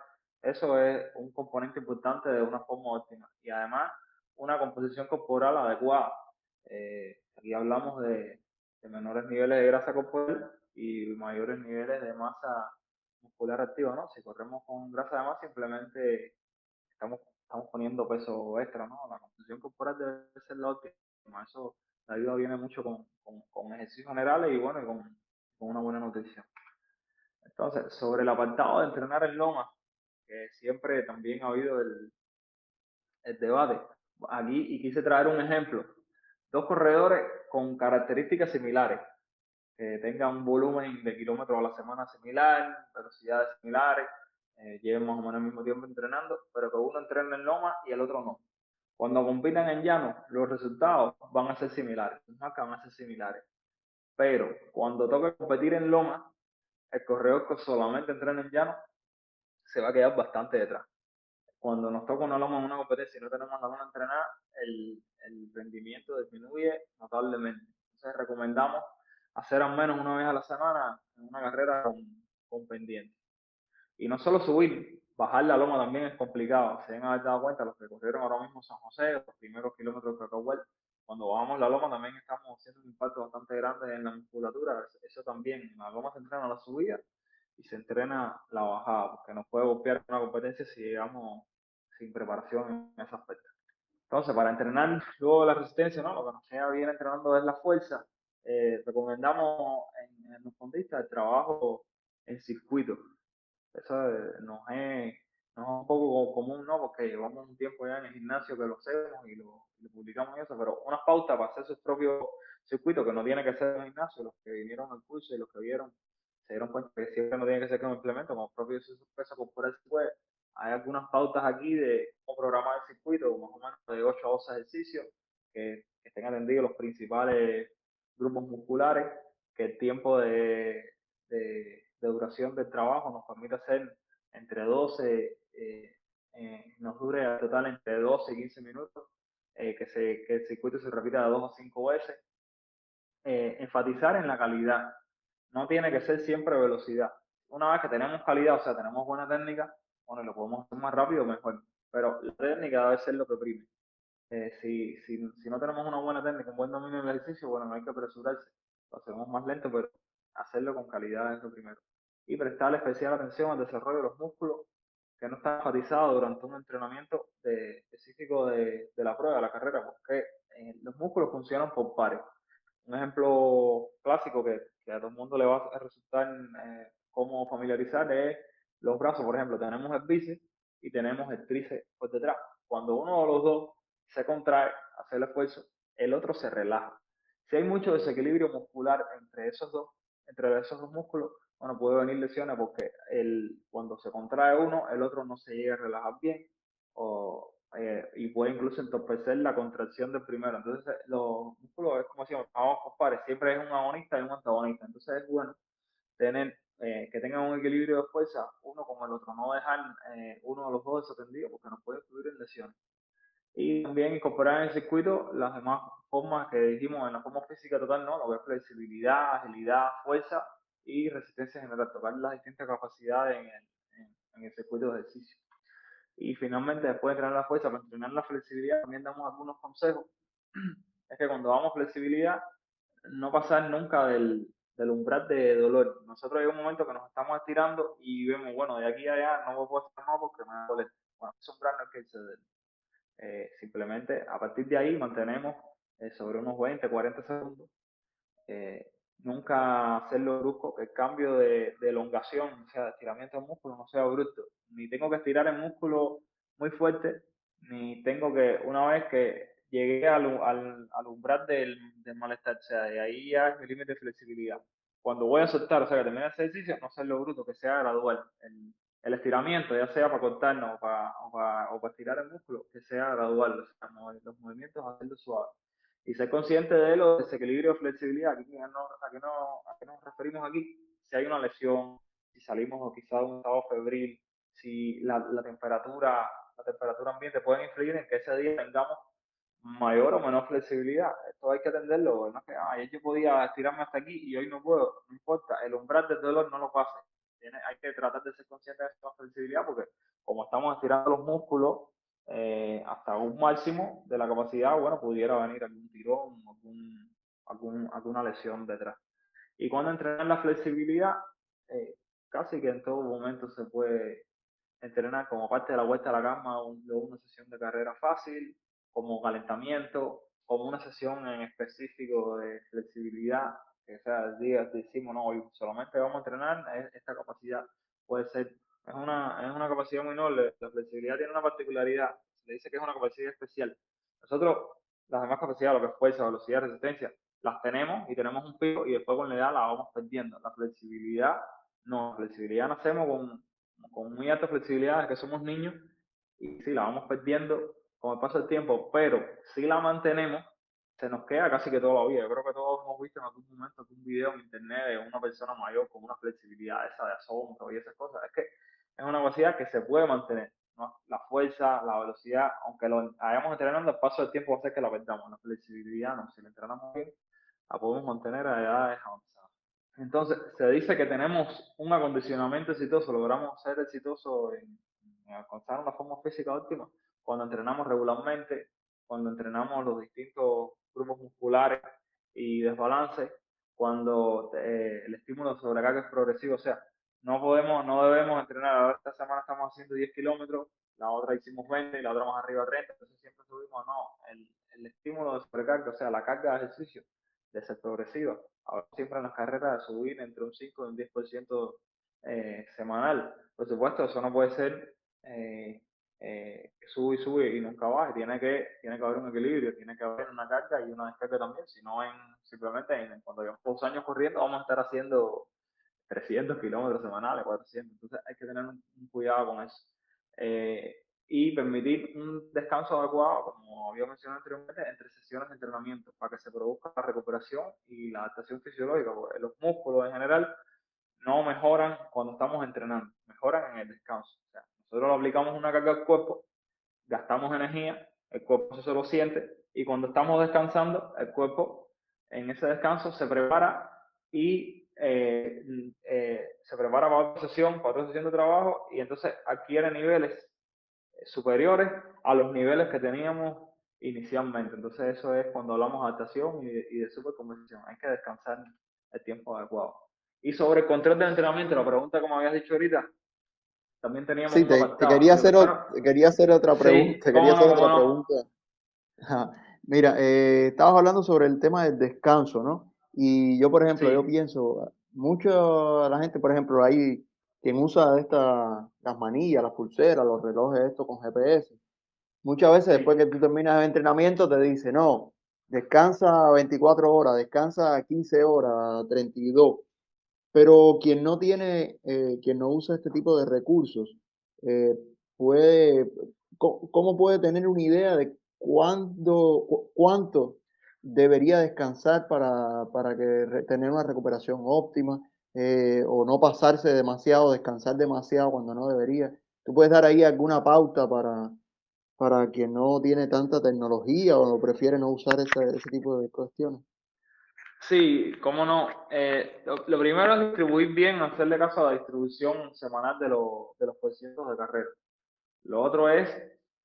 Eso es un componente importante de una forma óptima. Y además, una composición corporal adecuada. Eh, aquí hablamos de, menores niveles de grasa corporal y mayores niveles de masa muscular activa, ¿no? Si corremos con grasa de masa, simplemente estamos, estamos poniendo peso extra, ¿no? La composición corporal debe ser la óptima. Eso, la ayuda viene mucho con, con, ejercicios generales y bueno, con, con una buena nutrición. Entonces, sobre el apartado de entrenar en loma, que siempre también ha habido el, el debate, aquí y quise traer un ejemplo. Dos corredores con características similares, que tengan un volumen de kilómetros a la semana similar, velocidades similares, eh, lleven más o menos el mismo tiempo entrenando, pero que uno entrene en loma y el otro no. Cuando compitan en llano, los resultados van a ser similares, las marcas van a ser similares. Pero cuando toque competir en loma, el corredor que solamente entrena en llano se va a quedar bastante detrás cuando nos toca una loma en una competencia y no tenemos la loma entrenada, el, el rendimiento disminuye notablemente. Entonces recomendamos hacer al menos una vez a la semana una carrera con, con pendiente. Y no solo subir, bajar la loma también es complicado. Se han dado cuenta los que corrieron ahora mismo San José, los primeros kilómetros de Cacahuel, cuando bajamos la loma también estamos haciendo un impacto bastante grande en la musculatura. Eso también, la loma se entrena la subida y se entrena la bajada, porque nos puede golpear una competencia si llegamos sin preparación en ese aspecto. Entonces, para entrenar luego la resistencia, ¿no? lo que nos queda bien entrenando es la fuerza, eh, recomendamos en, los fondistas el trabajo en circuito. Eso eh, nos, es, nos, es, un poco común, ¿no? Porque llevamos un tiempo ya en el gimnasio que lo hacemos y lo, publicamos y eso, pero unas pautas para hacer sus propios circuitos, que no tiene que ser en el gimnasio, los que vinieron al curso y los que vieron se dieron cuenta que siempre no tiene que ser con implemento, como propio peso corporal se puede, hay algunas pautas aquí de cómo programar el circuito, más o menos de 8 a 12 ejercicios, que, estén atendidos los principales grupos musculares, que el tiempo de, de, duración del trabajo nos permite hacer entre 12, eh, eh, nos dure a total entre 12 y 15 minutos, eh, que, se, que el circuito se repita de 2 a 5 veces. enfatizar en la calidad, no tiene que ser siempre velocidad. Una vez que tenemos calidad, o sea, tenemos buena técnica, bueno, lo podemos hacer más rápido, mejor. Pero la técnica debe ser lo que prime. Eh, si, si, si, no tenemos una buena técnica, un buen dominio del ejercicio, bueno, no hay que apresurarse. Lo hacemos más lento, pero hacerlo con calidad es lo primero. Y prestarle especial atención al desarrollo de los músculos que no está enfatizado durante un entrenamiento específico de, de, la prueba, de la carrera, porque eh, los músculos funcionan por pares. Un ejemplo clásico que, que, a todo el mundo le va a resultar eh, como familiarizar es los brazos, por ejemplo, tenemos el bíceps y tenemos el tríceps por detrás. Cuando uno de los dos se contrae, hace el esfuerzo, el otro se relaja. Si hay mucho desequilibrio muscular entre esos dos, entre esos dos músculos, bueno, puede venir lesiones porque el, cuando se contrae uno, el otro no se llega a relajar bien o, eh, y puede incluso entorpecer la contracción del primero. Entonces, los músculos es como si vamos por pares, siempre es un agonista y un antagonista. Entonces, es bueno tener eh, que tengan un equilibrio de fuerza uno con el otro, no dejar eh, uno de los dos desatendidos porque nos puede influir en lesiones. Y también incorporar en el circuito las demás formas que dijimos en la forma física total, ¿no? Lo que es flexibilidad, agilidad, fuerza y resistencia general, tocar las distintas capacidades en el, en, el circuito de ejercicio. Y finalmente, después de entrenar la fuerza, para entrenar la flexibilidad, también damos algunos consejos. Es que cuando vamos flexibilidad, no pasar nunca del, del umbral de dolor. Nosotros hay un momento que nos estamos estirando y vemos, bueno, de aquí a allá no puedo estar más porque me doler. Bueno, ese umbral no es que se eh, simplemente a partir de ahí mantenemos eh, sobre unos 20, 40 segundos. Eh, nunca hacerlo brusco, que el cambio de, de elongación, o sea, de estiramiento del músculo no sea brusco. Ni tengo que estirar el músculo muy fuerte, ni tengo que, una vez que llegué al, al, al umbral del, del, malestar, o sea, de ahí ya es mi límite de flexibilidad. Cuando voy a soltar, o sea, que termine ese ejercicio, no hacerlo bruto, que sea gradual. El, el estiramiento, ya sea para cortarnos o para, o para, o para estirar el músculo, que sea gradual, o sea, los movimientos hacerlo suave y ser consciente de los desequilibrios de flexibilidad, aquí no, a, qué no, a qué nos referimos aquí, si hay una lesión, si salimos o quizá de un estado febril, si la, la, temperatura, la temperatura ambiente puede influir en que ese día tengamos mayor o menor flexibilidad. Esto hay que atenderlo, ah, ayer yo podía estirarme hasta aquí y hoy no puedo, no importa, el umbral del dolor no lo pase. Hay que tratar de ser consciente de esta flexibilidad porque como estamos estirando los músculos, eh, hasta un máximo de la capacidad, bueno, pudiera venir algún tirón, algún, algún, alguna lesión detrás. Y cuando entrenar la flexibilidad, eh, casi que en todo momento se puede entrenar como parte de la vuelta a la cama o una sesión de carrera fácil, como calentamiento, como una sesión en específico de flexibilidad, que sea el día decimos, no, hoy solamente vamos a entrenar esta capacidad, puede ser es una, es una capacidad muy noble. La flexibilidad tiene una particularidad. Se le dice que es una capacidad especial. Nosotros, las demás capacidades, lo que es fuerza, velocidad, resistencia, las tenemos y tenemos un pico y después con la edad la vamos perdiendo. La flexibilidad, no. La flexibilidad nacemos con, con muy alta flexibilidad desde que somos niños y sí, la vamos perdiendo con el paso del tiempo, pero si la mantenemos, se nos queda casi que toda la vida. Yo creo que todos hemos visto en algún momento algún video en internet de una persona mayor con una flexibilidad esa de asombro y esas cosas. Es que es una capacidad que se puede mantener. La fuerza, la velocidad, aunque lo hayamos entrenando, el paso del tiempo va a hacer que la perdamos. La flexibilidad, no, si la entrenamos bien, la podemos mantener a edades avanzadas. Entonces, se dice que tenemos un acondicionamiento exitoso, logramos ser exitosos en, en alcanzar una forma física óptima cuando entrenamos regularmente, cuando entrenamos los distintos grupos musculares y desbalance, cuando eh, el estímulo de sobrecarga es progresivo, o sea, no podemos, no debemos entrenar. Ahora esta semana estamos haciendo 10 kilómetros, la otra hicimos 20 y la otra más arriba 30, entonces siempre subimos, no, el, el estímulo de sobrecarga, o sea, la carga de ejercicio, de ser progresiva. Ahora siempre en las carreras subir entre un 5 y un 10% eh, semanal. Por supuesto, eso no puede ser eh, eh, sube y sube y nunca baja. Tiene que, tiene que haber un equilibrio, tiene que haber una carga y una descarga también. Si no, en, simplemente en, cuando llevamos dos años corriendo, vamos a estar haciendo 300 kilómetros semanales, 400. Entonces hay que tener un, cuidado con eso. Eh, y permitir un descanso adecuado, como había mencionado anteriormente, entre sesiones de entrenamiento para que se produzca la recuperación y la adaptación fisiológica. Porque los músculos en general no mejoran cuando estamos entrenando, mejoran en el descanso. Nosotros lo aplicamos una carga al cuerpo, gastamos energía, el cuerpo se lo siente y cuando estamos descansando, el cuerpo en ese descanso se prepara y eh, eh, se prepara para otra sesión, para otra sesión de trabajo y entonces adquiere niveles superiores a los niveles que teníamos inicialmente. Entonces eso es cuando hablamos de adaptación y de, y de. Hay que descansar el tiempo adecuado. Y sobre el control del entrenamiento, la pregunta como habías dicho ahorita, también teníamos... Sí, te, quería, hacer quería hacer otra pregunta. quería hacer otra pregunta. Mira, eh, estabas hablando sobre el tema del descanso, ¿no? Y yo, por ejemplo, yo pienso, mucho la gente, por ejemplo, hay quien usa esta, las manillas, las pulseras, los relojes, esto con GPS. Muchas veces después que tú terminas el entrenamiento te dice, no, descansa 24 horas, descansa 15 horas, 32. Pero quien no tiene, eh, quien no usa este tipo de recursos, eh, puede, ¿cómo puede tener una idea de cuándo, cuánto debería descansar para, para que tener una recuperación óptima eh, o no pasarse demasiado, descansar demasiado cuando no debería. ¿Tú puedes dar ahí alguna pauta para, para quien no tiene tanta tecnología o prefiere no usar ese, ese tipo de cuestiones? Sí, cómo no. Eh, lo, primero es distribuir bien, hacerle caso a la distribución semanal de, de los porcientos de carrera. Lo otro es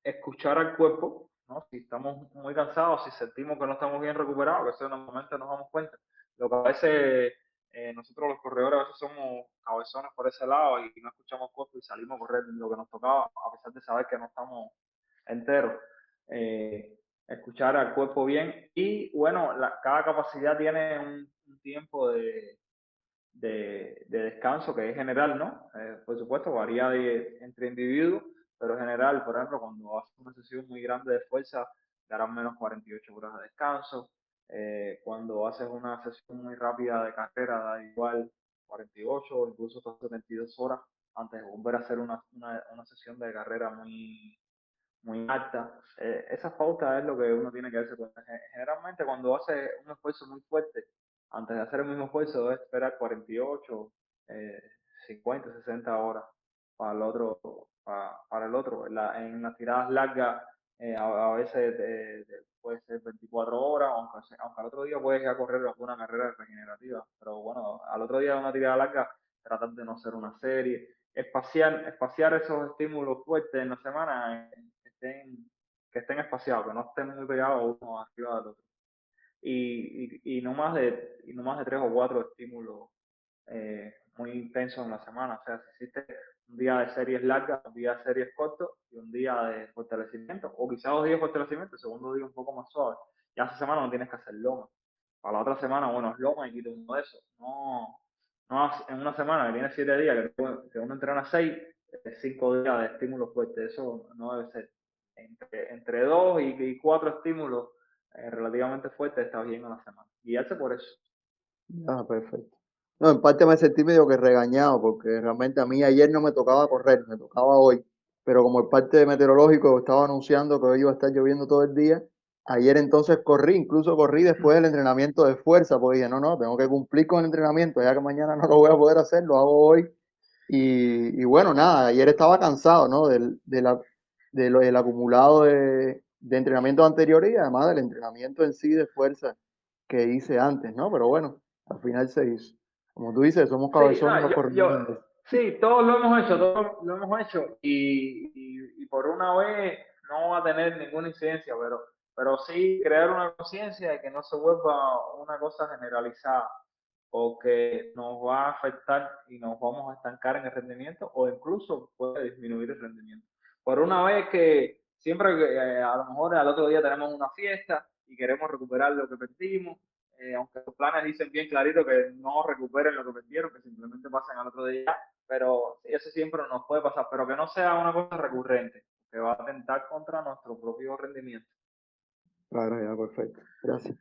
escuchar al cuerpo si estamos muy cansados, si sentimos que no estamos bien recuperados, que eso normalmente nos damos cuenta. Lo que a veces eh, nosotros los corredores a veces somos cabezones por ese lado y no escuchamos cosas y salimos a correr lo que nos tocaba, a pesar de saber que no estamos enteros. Eh, escuchar al cuerpo bien y bueno, cada capacidad tiene un, tiempo de, de, descanso que es general, ¿no? Eh, por supuesto, varía entre individuos, pero general, por ejemplo, cuando haces una sesión muy grande de fuerza, darán menos 48 horas de descanso. Eh, cuando haces una sesión muy rápida de carrera, da igual 48 o incluso 72 horas antes de volver a hacer una, una, una sesión de carrera muy, muy alta. Eh, esa pauta es lo que uno tiene que hacer. Generalmente cuando hace un esfuerzo muy fuerte, antes de hacer el mismo esfuerzo, debe esperar 48, 50, 60 horas para el otro. Para, el otro. En, en las tiradas largas, eh, a, veces puede ser 24 horas, aunque, aunque al otro día puedes ir a correr alguna carrera regenerativa. Pero bueno, al otro día de una tirada larga, tratar de no hacer una serie. Espaciar, espaciar esos estímulos fuertes en la semana estén, que estén espaciados, que no estén muy pegados uno arriba del otro. Y, y, no más de, y no más de tres o cuatro estímulos eh, muy intensos en la semana. O sea, si hiciste un día de series largas, un día de series cortos y un día de fortalecimiento, o quizás dos días de fortalecimiento, el segundo día un poco más suave. Ya esa semana no tienes que hacer loma. Para la otra semana, bueno, es loma y quito uno de eso. No, no en una semana que tiene siete días, que, uno entrena seis, cinco días de estímulos fuertes. Eso no debe ser entre, dos y, cuatro estímulos eh, relativamente fuertes está bien a la semana. Guiarse por eso. Ah, perfecto. No, en parte me sentí medio que regañado porque realmente a mí ayer no me tocaba correr, me tocaba hoy. Pero como el parte meteorológico estaba anunciando que hoy iba a estar lloviendo todo el día, ayer entonces corrí, incluso corrí después del entrenamiento de fuerza, porque dije, no, no, tengo que cumplir con el entrenamiento, ya que mañana no lo voy a poder hacer, lo hago hoy. Y, y bueno, nada, ayer estaba cansado, ¿no? De, de la de lo, del acumulado de, de entrenamientos anteriores y además del entrenamiento en sí de fuerza que hice antes, ¿no? Pero bueno, al final se hizo. Como tú dices, somos cabezones sí, Sí, todos lo hemos hecho, todos lo hemos hecho y, y, por una vez no va a tener ninguna incidencia, pero, pero sí crear una conciencia de que no se vuelva una cosa generalizada o que nos va a afectar y nos vamos a estancar en el rendimiento o incluso puede disminuir el rendimiento por una vez que siempre eh, a lo mejor al otro día tenemos una fiesta y queremos recuperar lo que perdimos, eh, aunque los planes dicen bien clarito que no recuperen lo que perdieron, que simplemente pasen al otro día, pero eso siempre nos puede pasar, pero que no sea una cosa recurrente, que va a atentar contra nuestro propio rendimiento. Claro, ya, perfecto. Gracias.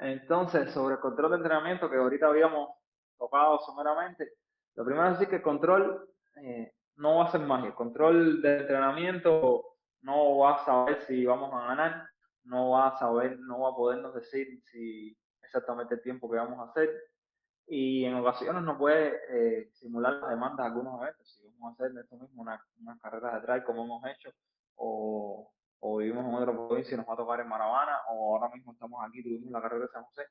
Entonces, sobre el control de entrenamiento, que ahorita habíamos tocado someramente, lo primero es decir que el control eh, no va a ser magia. El control de entrenamiento no va a saber si vamos a ganar, no va a saber, no va a podernos decir si exactamente el tiempo que vamos a hacer. Y en ocasiones no puede eh, simular las demandas de algunos eventos. Si vamos a hacer esto mismo unas una carreras de trail como hemos hecho, o, o, vivimos en otra provincia y nos va a tocar en Maravana, o ahora mismo estamos aquí, tuvimos la carrera de San José,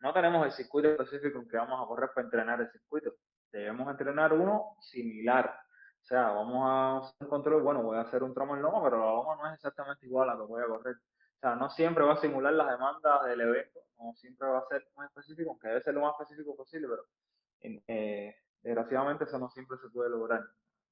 no tenemos el circuito específico en que vamos a correr para entrenar el circuito. Debemos entrenar uno similar o sea, vamos a hacer un control, bueno, voy a hacer un tramo en loma, pero la loma no es exactamente igual a lo que voy a correr. O sea, no siempre va a simular las demandas del evento, no siempre va a ser muy específico, aunque debe ser lo más específico posible, pero eh, desgraciadamente eso no siempre se puede lograr.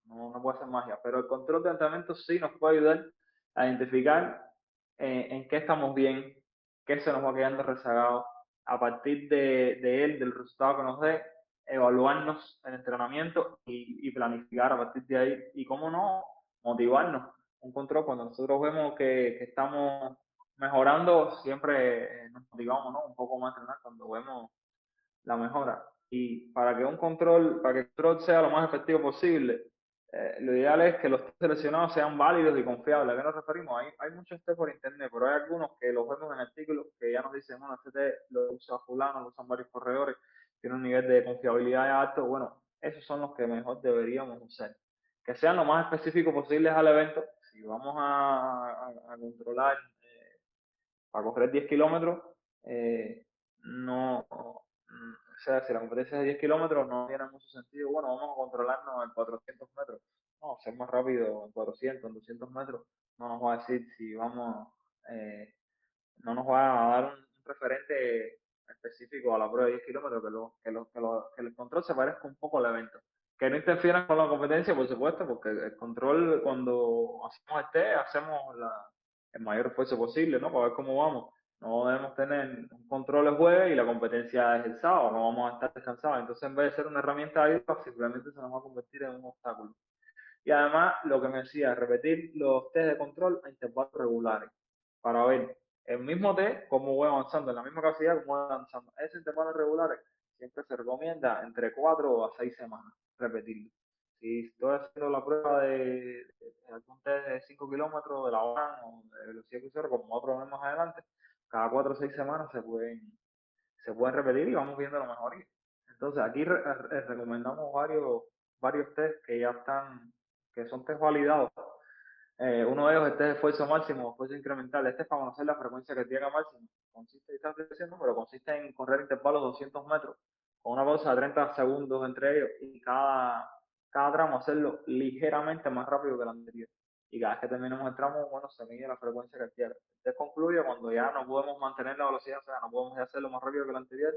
No, no puede ser magia, pero el control de entrenamiento sí nos puede ayudar a identificar eh, en qué estamos bien, qué se nos va quedando rezagado, a partir de, de él, del resultado que nos dé, evaluarnos el entrenamiento y, planificar a partir de ahí. Y cómo no, motivarnos. Un control, cuando nosotros vemos que, estamos mejorando, siempre eh, nos motivamos ¿no? un poco más a entrenar cuando vemos la mejora. Y para que un control, para que el control sea lo más efectivo posible, eh, lo ideal es que los seleccionados sean válidos y confiables. ¿A qué nos referimos? Hay, hay muchos test por internet, pero hay algunos que los vemos en artículos que ya nos dicen, bueno, este test lo usa fulano, lo usan varios corredores tiene un nivel de confiabilidad alto, bueno, esos son los que mejor deberíamos usar. Que sean lo más específicos posibles al evento. Si vamos a, controlar eh, para correr 10 kilómetros, eh, no, o sea, si la competencia es de 10 kilómetros no tiene mucho sentido, bueno, vamos a controlarnos en 400 metros. No, ser más rápido en 400, en 200 metros, no nos va a decir si vamos, eh, no nos va a dar un referente específico a la prueba de 10 kilómetros, que, lo, que, lo, que, lo, que, el control se parezca un poco al evento. Que no interfieran con la competencia, por supuesto, porque el control, cuando hacemos este, hacemos el mayor esfuerzo posible, ¿no? Para ver cómo vamos. No debemos tener un control de jueves y la competencia es el sábado, no vamos a estar descansados. Entonces, en vez de ser una herramienta de simplemente se nos va a convertir en un obstáculo. Y además, lo que me decía, repetir los test de control a intervalos regulares para ver el mismo test, cómo voy avanzando, en la misma capacidad, cómo voy avanzando. Ese intervalos regulares siempre se recomienda entre 4 a 6 semanas repetirlo. Si estoy haciendo la prueba de, algún test de 5 kilómetros de la OAN o de velocidad crucero, como otro vez más adelante, cada 4 o 6 semanas se pueden, se pueden repetir y vamos viendo la mejoría. Entonces, aquí recomendamos varios, varios test que ya están, que son test validados eh, uno de ellos este es esfuerzo máximo, esfuerzo incremental. Este es para conocer la frecuencia cardíaca máxima. Consiste, está diciendo, pero consiste en correr intervalos de 200 metros con una pausa de 30 segundos entre ellos y cada, cada tramo hacerlo ligeramente más rápido que el anterior. Y cada vez que terminemos el tramo, bueno, se mide la frecuencia cardíaca. Este concluye cuando ya no podemos mantener la velocidad, o sea, no podemos hacerlo más rápido que el anterior,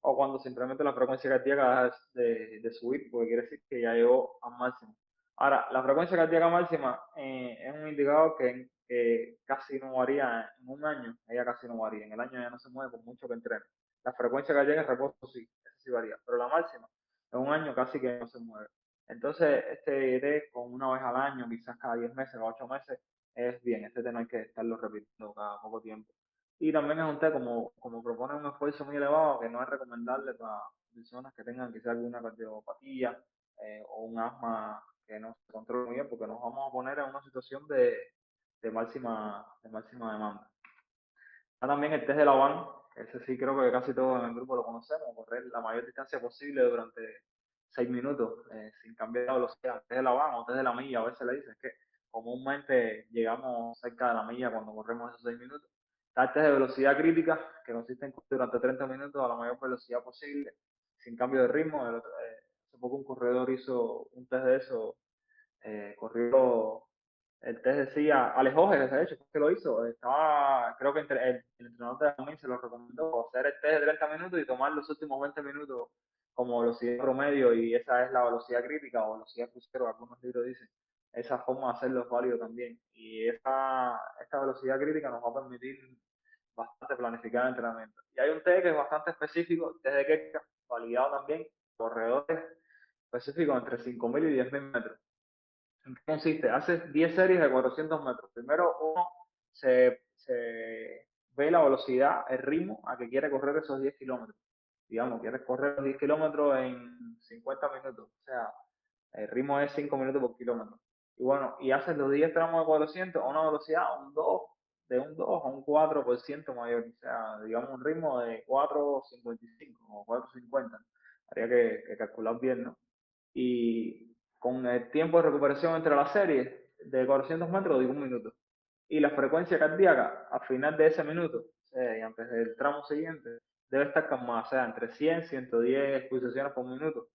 o cuando simplemente la frecuencia cardíaca deja de, de subir, porque quiere decir que ya llegó al máximo. Ahora, la frecuencia cardíaca máxima eh, es un indicador que, casi no varía en un año, ella casi no varía, en el año ya no se mueve por mucho que entrene. La frecuencia cardíaca en reposo sí, sí varía, pero la máxima en un año casi que no se mueve. Entonces, este test con una vez al año, quizás cada 10 meses, cada 8 meses, es bien. Este test no hay que estarlo repitiendo cada poco tiempo. Y también es un test, como, como propone un esfuerzo muy elevado, que no es recomendable para personas que tengan quizás alguna cardiopatía eh, o un asma que no se controle muy bien porque nos vamos a poner en una situación de, de máxima, de máxima demanda. también el test de la van, ese sí creo que casi todos en el grupo lo conocemos, correr la mayor distancia posible durante seis minutos eh, sin cambiar la velocidad. El test de la van o test de la milla, a veces le dicen que comúnmente llegamos cerca de la milla cuando corremos esos seis minutos. Está el test de velocidad crítica, que consiste en durante 30 minutos a la mayor velocidad posible, sin cambio de ritmo. Eh, poco un corredor hizo un test de eso, eh, corrió, el test decía, Alex de hecho, que lo hizo, estaba, creo que entre, el, entrenador de la se lo recomendó, hacer el test de 30 minutos y tomar los últimos 20 minutos como velocidad promedio y esa es la velocidad crítica o velocidad crucero, algunos libros dicen. Esa forma de hacerlo es válido también. Y esa, esta velocidad crítica nos va a permitir bastante planificar el entrenamiento. Y hay un test que es bastante específico, test de Ketka, validado también, corredores específicos entre 5.000 y 10.000 metros. ¿En qué consiste? Haces 10 series de 400 metros. Primero uno se, ve la velocidad, el ritmo a que quiere correr esos 10 kilómetros. Digamos, quieres correr los 10 kilómetros en 50 minutos. O sea, el ritmo es 5 minutos por kilómetro. Y bueno, y haces los 10 tramos de 400 a una velocidad un 2, de un 2 a un 4% mayor. O sea, digamos un ritmo de 4.55 o 4.50. Habría que, que calcular bien, ¿no? Y con el tiempo de recuperación entre las series de 400 metros de un minuto. Y la frecuencia cardíaca al final de ese minuto, y antes del tramo siguiente, debe estar calmada, o sea, entre 100 y 110 pulsaciones por minuto.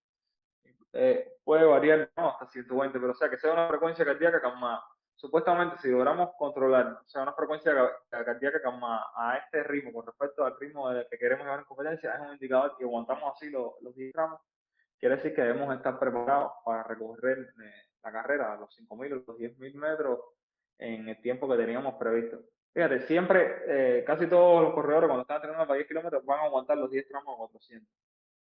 Eh, puede variar hasta 120, pero o sea, que sea una frecuencia cardíaca calmada. Supuestamente, si logramos controlar, o sea, una frecuencia cardíaca calmada a este ritmo con respecto al ritmo que queremos llevar en competencia, es un indicador que aguantamos así los, los 10 tramos Quiere decir que debemos estar preparados para recorrer eh, la carrera, los 5.000 o los 10.000 metros en el tiempo que teníamos previsto. Fíjate, siempre, eh, casi todos los corredores cuando están entrenando para 10 kilómetros van a aguantar los 10 tramos a 400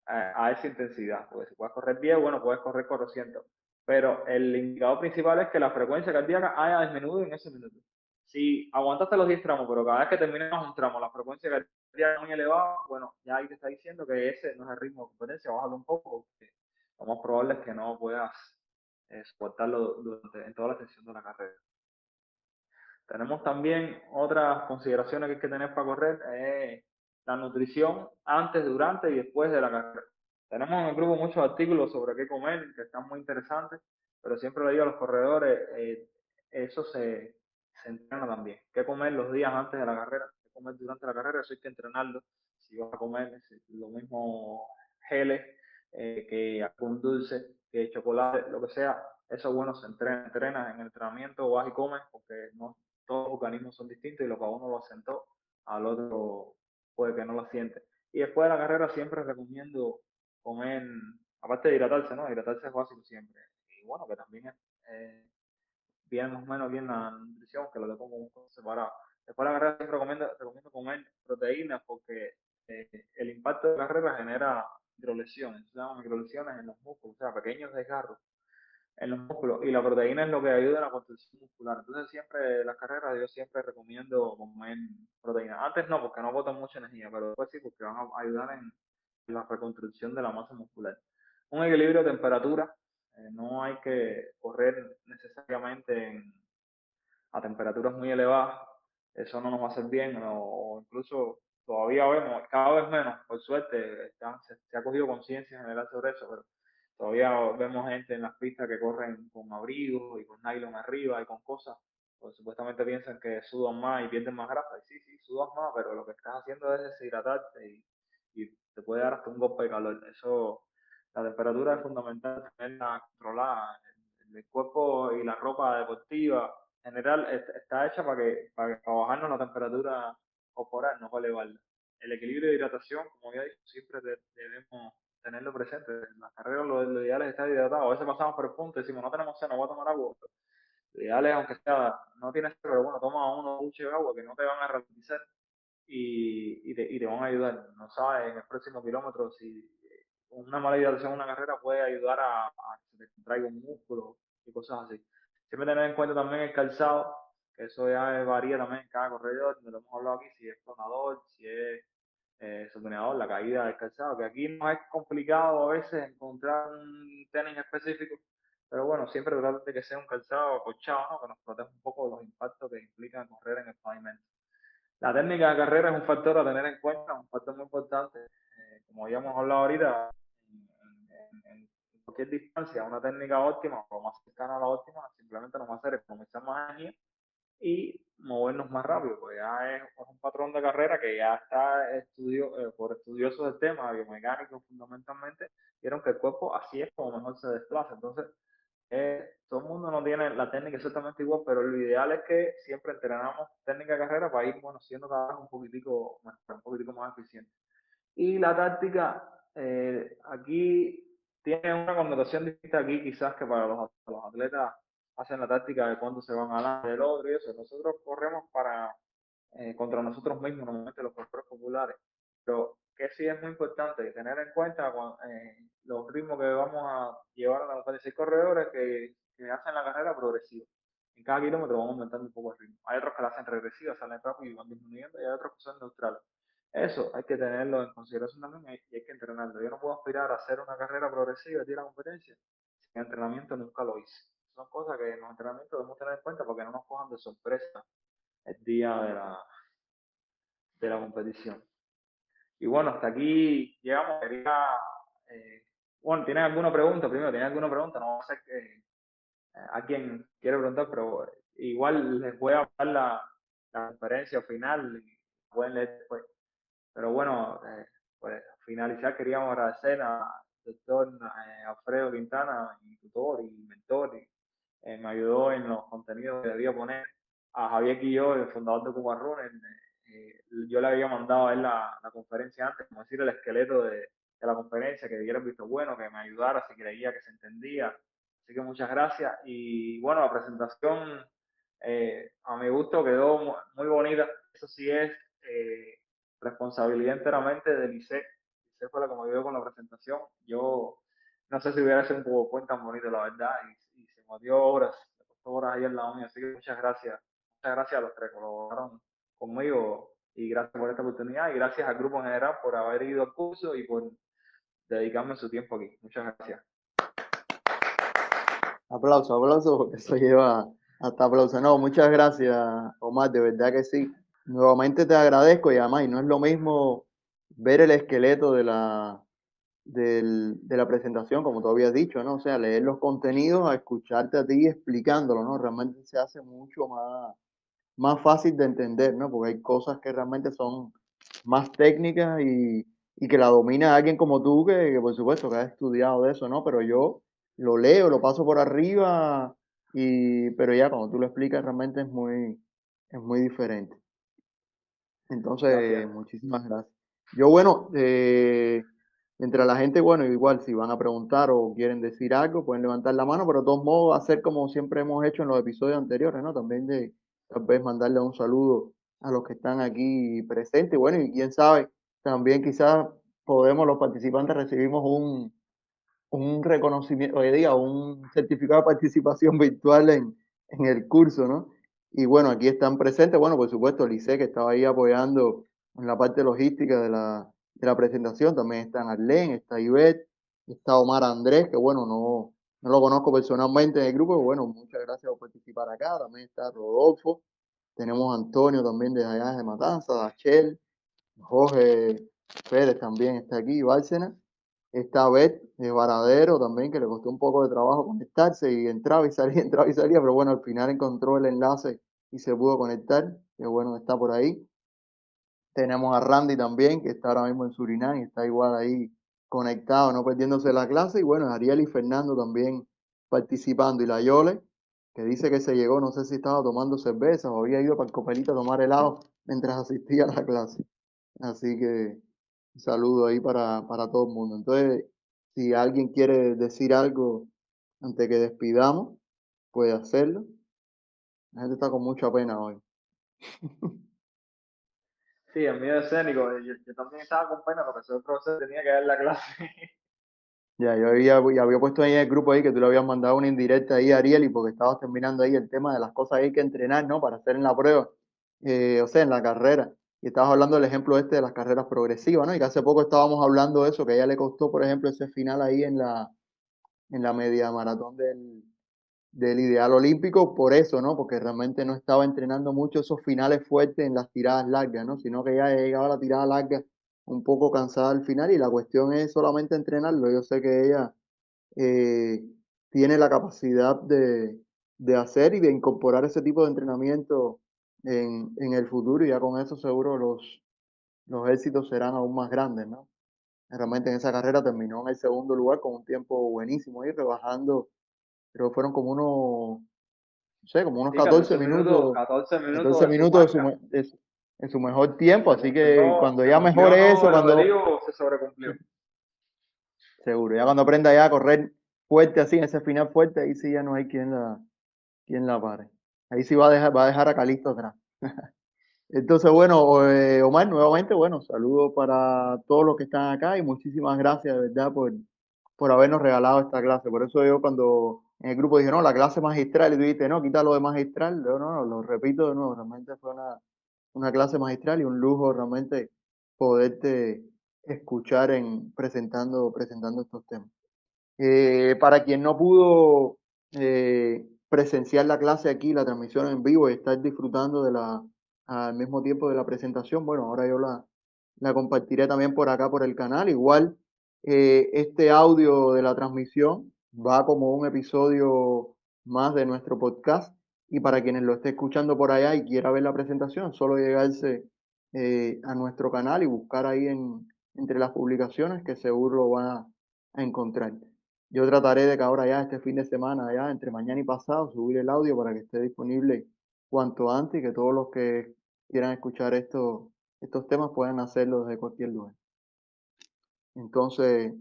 a, esa intensidad. Porque si puedes correr 10, bueno, puedes correr 400. Pero el indicador principal es que la frecuencia cardíaca haya disminuido en ese minuto. Si aguantaste los 10 tramos, pero cada vez que terminas un tramo, la frecuencia cardíaca es muy elevada, bueno, ya ahí te está diciendo que ese no es el ritmo de competencia, bájalo un poco, porque lo más probable es que no puedas eh, soportarlo durante, en toda la sesión de la carrera. Tenemos también otras consideraciones que hay que tener para correr, eh, la nutrición antes, durante y después de la carrera. Tenemos en el grupo muchos artículos sobre qué comer, que están muy interesantes, pero siempre le digo a los corredores, eh, eso se, se entrena también. ¿Qué comer los días antes de la carrera? ¿Qué comer durante la carrera? Eso hay que entrenarlo. Si vas a comer lo mismo geles, eh, que algún dulce, que chocolate, lo que sea, eso bueno se entrena, entrena en el entrenamiento, vas y comes, porque no todos los organismos son distintos y lo que a uno lo asentó, al otro puede que no lo siente. Y después de la carrera siempre recomiendo comer, aparte de hidratarse, ¿no? Hidratarse es básico siempre. Y bueno, que también es viene más o menos bien la nutrición, que lo dejo como un separado. Después de la carrera siempre recomiendo, recomiendo comer proteínas porque eh, el impacto de la carrera genera microlesiones, se llaman microlesiones en los músculos, o sea, pequeños desgarros en los músculos. Y la proteína es lo que ayuda a la construcción muscular. Entonces, siempre las carreras yo siempre recomiendo comer proteína. Antes no, porque no botan mucha energía, pero después sí, porque van a ayudar en la reconstrucción de la masa muscular. Un equilibrio de temperatura. Eh, no hay que correr necesariamente a temperaturas muy elevadas. Eso no nos va a hacer bien o, incluso todavía vemos, cada vez menos, por suerte, se, ha cogido conciencia general sobre eso, pero Todavía vemos gente en las pistas que corren con abrigos y con nylon arriba y con cosas, pues supuestamente piensan que sudan más y pierden más grasa. Y sí, sí, sudas más, pero lo que estás haciendo es deshidratarte y, y te puede dar hasta un golpe de calor. Eso, la temperatura es fundamental tenerla controlada. El, cuerpo y la ropa deportiva en general está hecha para que para, bajarnos la temperatura corporal, no para elevarla. El equilibrio de hidratación, como ya dije, siempre debemos tenerlo presente. En las carreras lo, ideal es estar hidratado. A veces pasamos por el punto y decimos, no tenemos no voy a tomar agua. Lo ideal es, aunque sea, no tienes pero bueno, toma uno duche de agua que no te van a ralentizar y, y, te, y te van a ayudar. No sabes en el próximo kilómetro si una mala hidratación en una carrera puede ayudar a, a que se te contraiga un músculo y cosas así. Siempre tener en cuenta también el calzado, que eso ya varía también en cada corredor, lo hemos hablado aquí, si es clonador, si es eh, la caída del calzado, que aquí no es complicado a veces encontrar un tenis específico, pero bueno, siempre tratar de que sea un calzado acolchado, ¿no? que nos proteja un poco de los impactos que implican correr en el pavimento. La técnica de carrera es un factor a tener en cuenta, un factor muy importante. Eh, como ya hemos hablado ahorita, cualquier distancia, una técnica óptima o más cercana a la óptima, simplemente nos va a hacer economizar más energía y movernos más rápido, pues ya es, un patrón de carrera que ya está estudio, eh, por estudiosos del tema, biomecánico fundamentalmente, vieron que el cuerpo así es como mejor se desplaza. Entonces, eh, todo el mundo no tiene la técnica exactamente igual, pero lo ideal es que siempre entrenamos técnica de carrera para ir bueno, siendo cada vez un poquitico, un poquitico más eficiente. Y la táctica, eh, aquí tiene una connotación distinta aquí quizás que para los, los atletas hacen la táctica de cuándo se van a del otro y eso. Nosotros corremos para eh, contra nosotros mismos, normalmente los corredores populares. Pero que sí es muy importante tener en cuenta eh, los ritmos que vamos a llevar a los 46 corredores que, que, hacen la carrera progresiva. En cada kilómetro vamos aumentando un poco el ritmo. Hay otros que la hacen regresiva, salen rápido y van disminuyendo, y hay otros que son neutrales. Eso hay que tenerlo en consideración también y hay que entrenarlo. Yo no puedo aspirar a hacer una carrera progresiva y ir a la competencia si en entrenamiento nunca lo hice son cosas que en los entrenamientos debemos tener en cuenta porque no nos cojan de sorpresa el día de la, de la competición. Y bueno, hasta aquí llegamos. Quería, eh, bueno, ¿tienes alguna pregunta? Primero, ¿tienes alguna pregunta? No sé que eh, a quien quiere preguntar, pero igual les voy a dar la, la conferencia final y pueden leer después. Pero bueno, eh, pues finalizar queríamos agradecer al doctor Alfredo Quintana, mi tutor y mentor, y eh, me ayudó en los contenidos que debía poner. A Javier Quillo, el fundador de Cuba eh, yo le había mandado a él la, conferencia antes, como decir, el esqueleto de, la conferencia, que diera visto bueno, que me ayudara si creía que se entendía. Así que muchas gracias. Y bueno, la presentación eh, a mi gusto quedó muy bonita. Eso sí es responsabilidad enteramente de Lice. Lice fue la que me ayudó con la presentación. Yo no sé si hubiera sido un poco tan bonito, la verdad, y, se me horas, me costó horas ahí en la mía, así que muchas gracias, muchas gracias a los que colaboraron conmigo y gracias por esta oportunidad y gracias al grupo en general por haber ido al curso y por dedicarme su tiempo aquí. Muchas gracias. Aplauso, aplauso, porque eso lleva hasta aplauso. No, muchas gracias, Omar, de verdad que sí. Nuevamente te agradezco y además, y no es lo mismo ver el esqueleto de la, de la presentación, como tú habías dicho, ¿no? O sea, leer los contenidos, a escucharte a ti explicándolo, ¿no? Realmente se hace mucho más, más fácil de entender, ¿no? Porque hay cosas que realmente son más técnicas y, y que la domina alguien como tú, que, por supuesto que has estudiado de eso, ¿no? Pero yo lo leo, lo paso por arriba, y, pero ya cuando tú lo explicas realmente es muy, es muy diferente. Entonces, muchísimas gracias. Yo, bueno, eh, Mientras la gente, bueno, igual si van a preguntar o quieren decir algo, pueden levantar la mano, pero de todos modos hacer como siempre hemos hecho en los episodios anteriores, ¿no? También de tal vez mandarle un saludo a los que están aquí presentes. Bueno, y quién sabe, también quizás podemos, los participantes, recibimos un, un reconocimiento, hoy día, un certificado de participación virtual en, en el curso, ¿no? Y bueno, aquí están presentes, bueno, por supuesto, Lice, que estaba ahí apoyando en la parte logística de la, de la presentación, también están Arlen, está Ivette, está Omar Andrés, que bueno, no, no lo conozco personalmente en el grupo, pero bueno, muchas gracias por participar acá, también está Rodolfo, tenemos a Antonio también de allá de Matanza, Dachel, Jorge Pérez también está aquí, Bárcena, está Beth de Varadero también, que le costó un poco de trabajo conectarse y entraba y salía, entraba y salía, pero bueno, al final encontró el enlace y se pudo conectar, que bueno, está por ahí. Tenemos a Randy también, que está ahora mismo en Surinam y está igual ahí conectado, no perdiéndose la clase. Y bueno, Ariel y Fernando también participando. Y la Yole, que dice que se llegó, no sé si estaba tomando cerveza o había ido para el copelito a tomar helado mientras asistía a la clase. Así que un saludo ahí para, para todo el mundo. Entonces, si alguien quiere decir algo antes que despidamos, puede hacerlo. La gente está con mucha pena hoy. Sí, el miedo escénico. Yo, yo, también estaba con pena porque el profesor tenía que dar la clase. Ya, yo había, había puesto ahí en el grupo ahí que tú le habías mandado una indirecta ahí a Ariel y porque estabas terminando ahí el tema de las cosas que hay que entrenar, ¿no? Para hacer en la prueba, eh, o sea, en la carrera. Y estabas hablando del ejemplo este de las carreras progresivas, ¿no? Y que hace poco estábamos hablando de eso, que a ella le costó, por ejemplo, ese final ahí en la, en la media maratón del, del ideal olímpico por eso, ¿no? Porque realmente no estaba entrenando mucho esos finales fuertes en las tiradas largas, ¿no? Sino que ya llegaba la tirada larga un poco cansada al final y la cuestión es solamente entrenarlo. Yo sé que ella eh, tiene la capacidad de, de, hacer y de incorporar ese tipo de entrenamiento en, en, el futuro y ya con eso seguro los, los éxitos serán aún más grandes, ¿no? Realmente en esa carrera terminó en el segundo lugar con un tiempo buenísimo y rebajando pero fueron como unos, no sé, como unos 14, minutos, 14 minutos, 14 minutos de su, de su, en su mejor tiempo, así que no, cuando ya mejore eso, cuando... se sobrecumplió. Seguro, ya cuando aprenda ya a correr fuerte así, en ese final fuerte, ahí sí ya no hay quien la, quien la pare. Ahí sí va a dejar, va a, dejar a Calixto atrás. Entonces, bueno, eh, Omar, nuevamente, bueno, saludos para todos los que están acá y muchísimas gracias, de verdad, por, por habernos regalado esta clase. Por eso yo cuando en el grupo dije, no, la clase magistral, y tú dijiste, no, quítalo de magistral. Yo, no, no, lo repito de nuevo, realmente fue una, una clase magistral y un lujo realmente poderte escuchar en presentando, presentando estos temas. Eh, para quien no pudo eh, presenciar la clase aquí, la transmisión en vivo y estar disfrutando de la, al mismo tiempo de la presentación, bueno, ahora yo la, la compartiré también por acá, por el canal. Igual, eh, este audio de la transmisión va como un episodio más de nuestro podcast. Y para quienes lo esté escuchando por allá y quiera ver la presentación, solo llegarse eh, a nuestro canal y buscar ahí en, entre las publicaciones que seguro lo van a, a, encontrar. Yo trataré de que ahora ya este fin de semana, ya entre mañana y pasado, subir el audio para que esté disponible cuanto antes y que todos los que quieran escuchar esto, estos temas puedan hacerlo desde cualquier lugar. Entonces,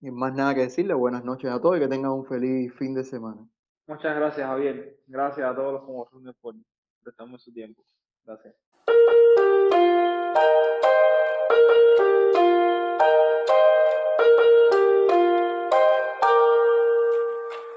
sin más nada que decirle, buenas noches a todos y que tengan un feliz fin de semana. Muchas gracias, Javier. Gracias a todos los como por prestarme su tiempo. Gracias.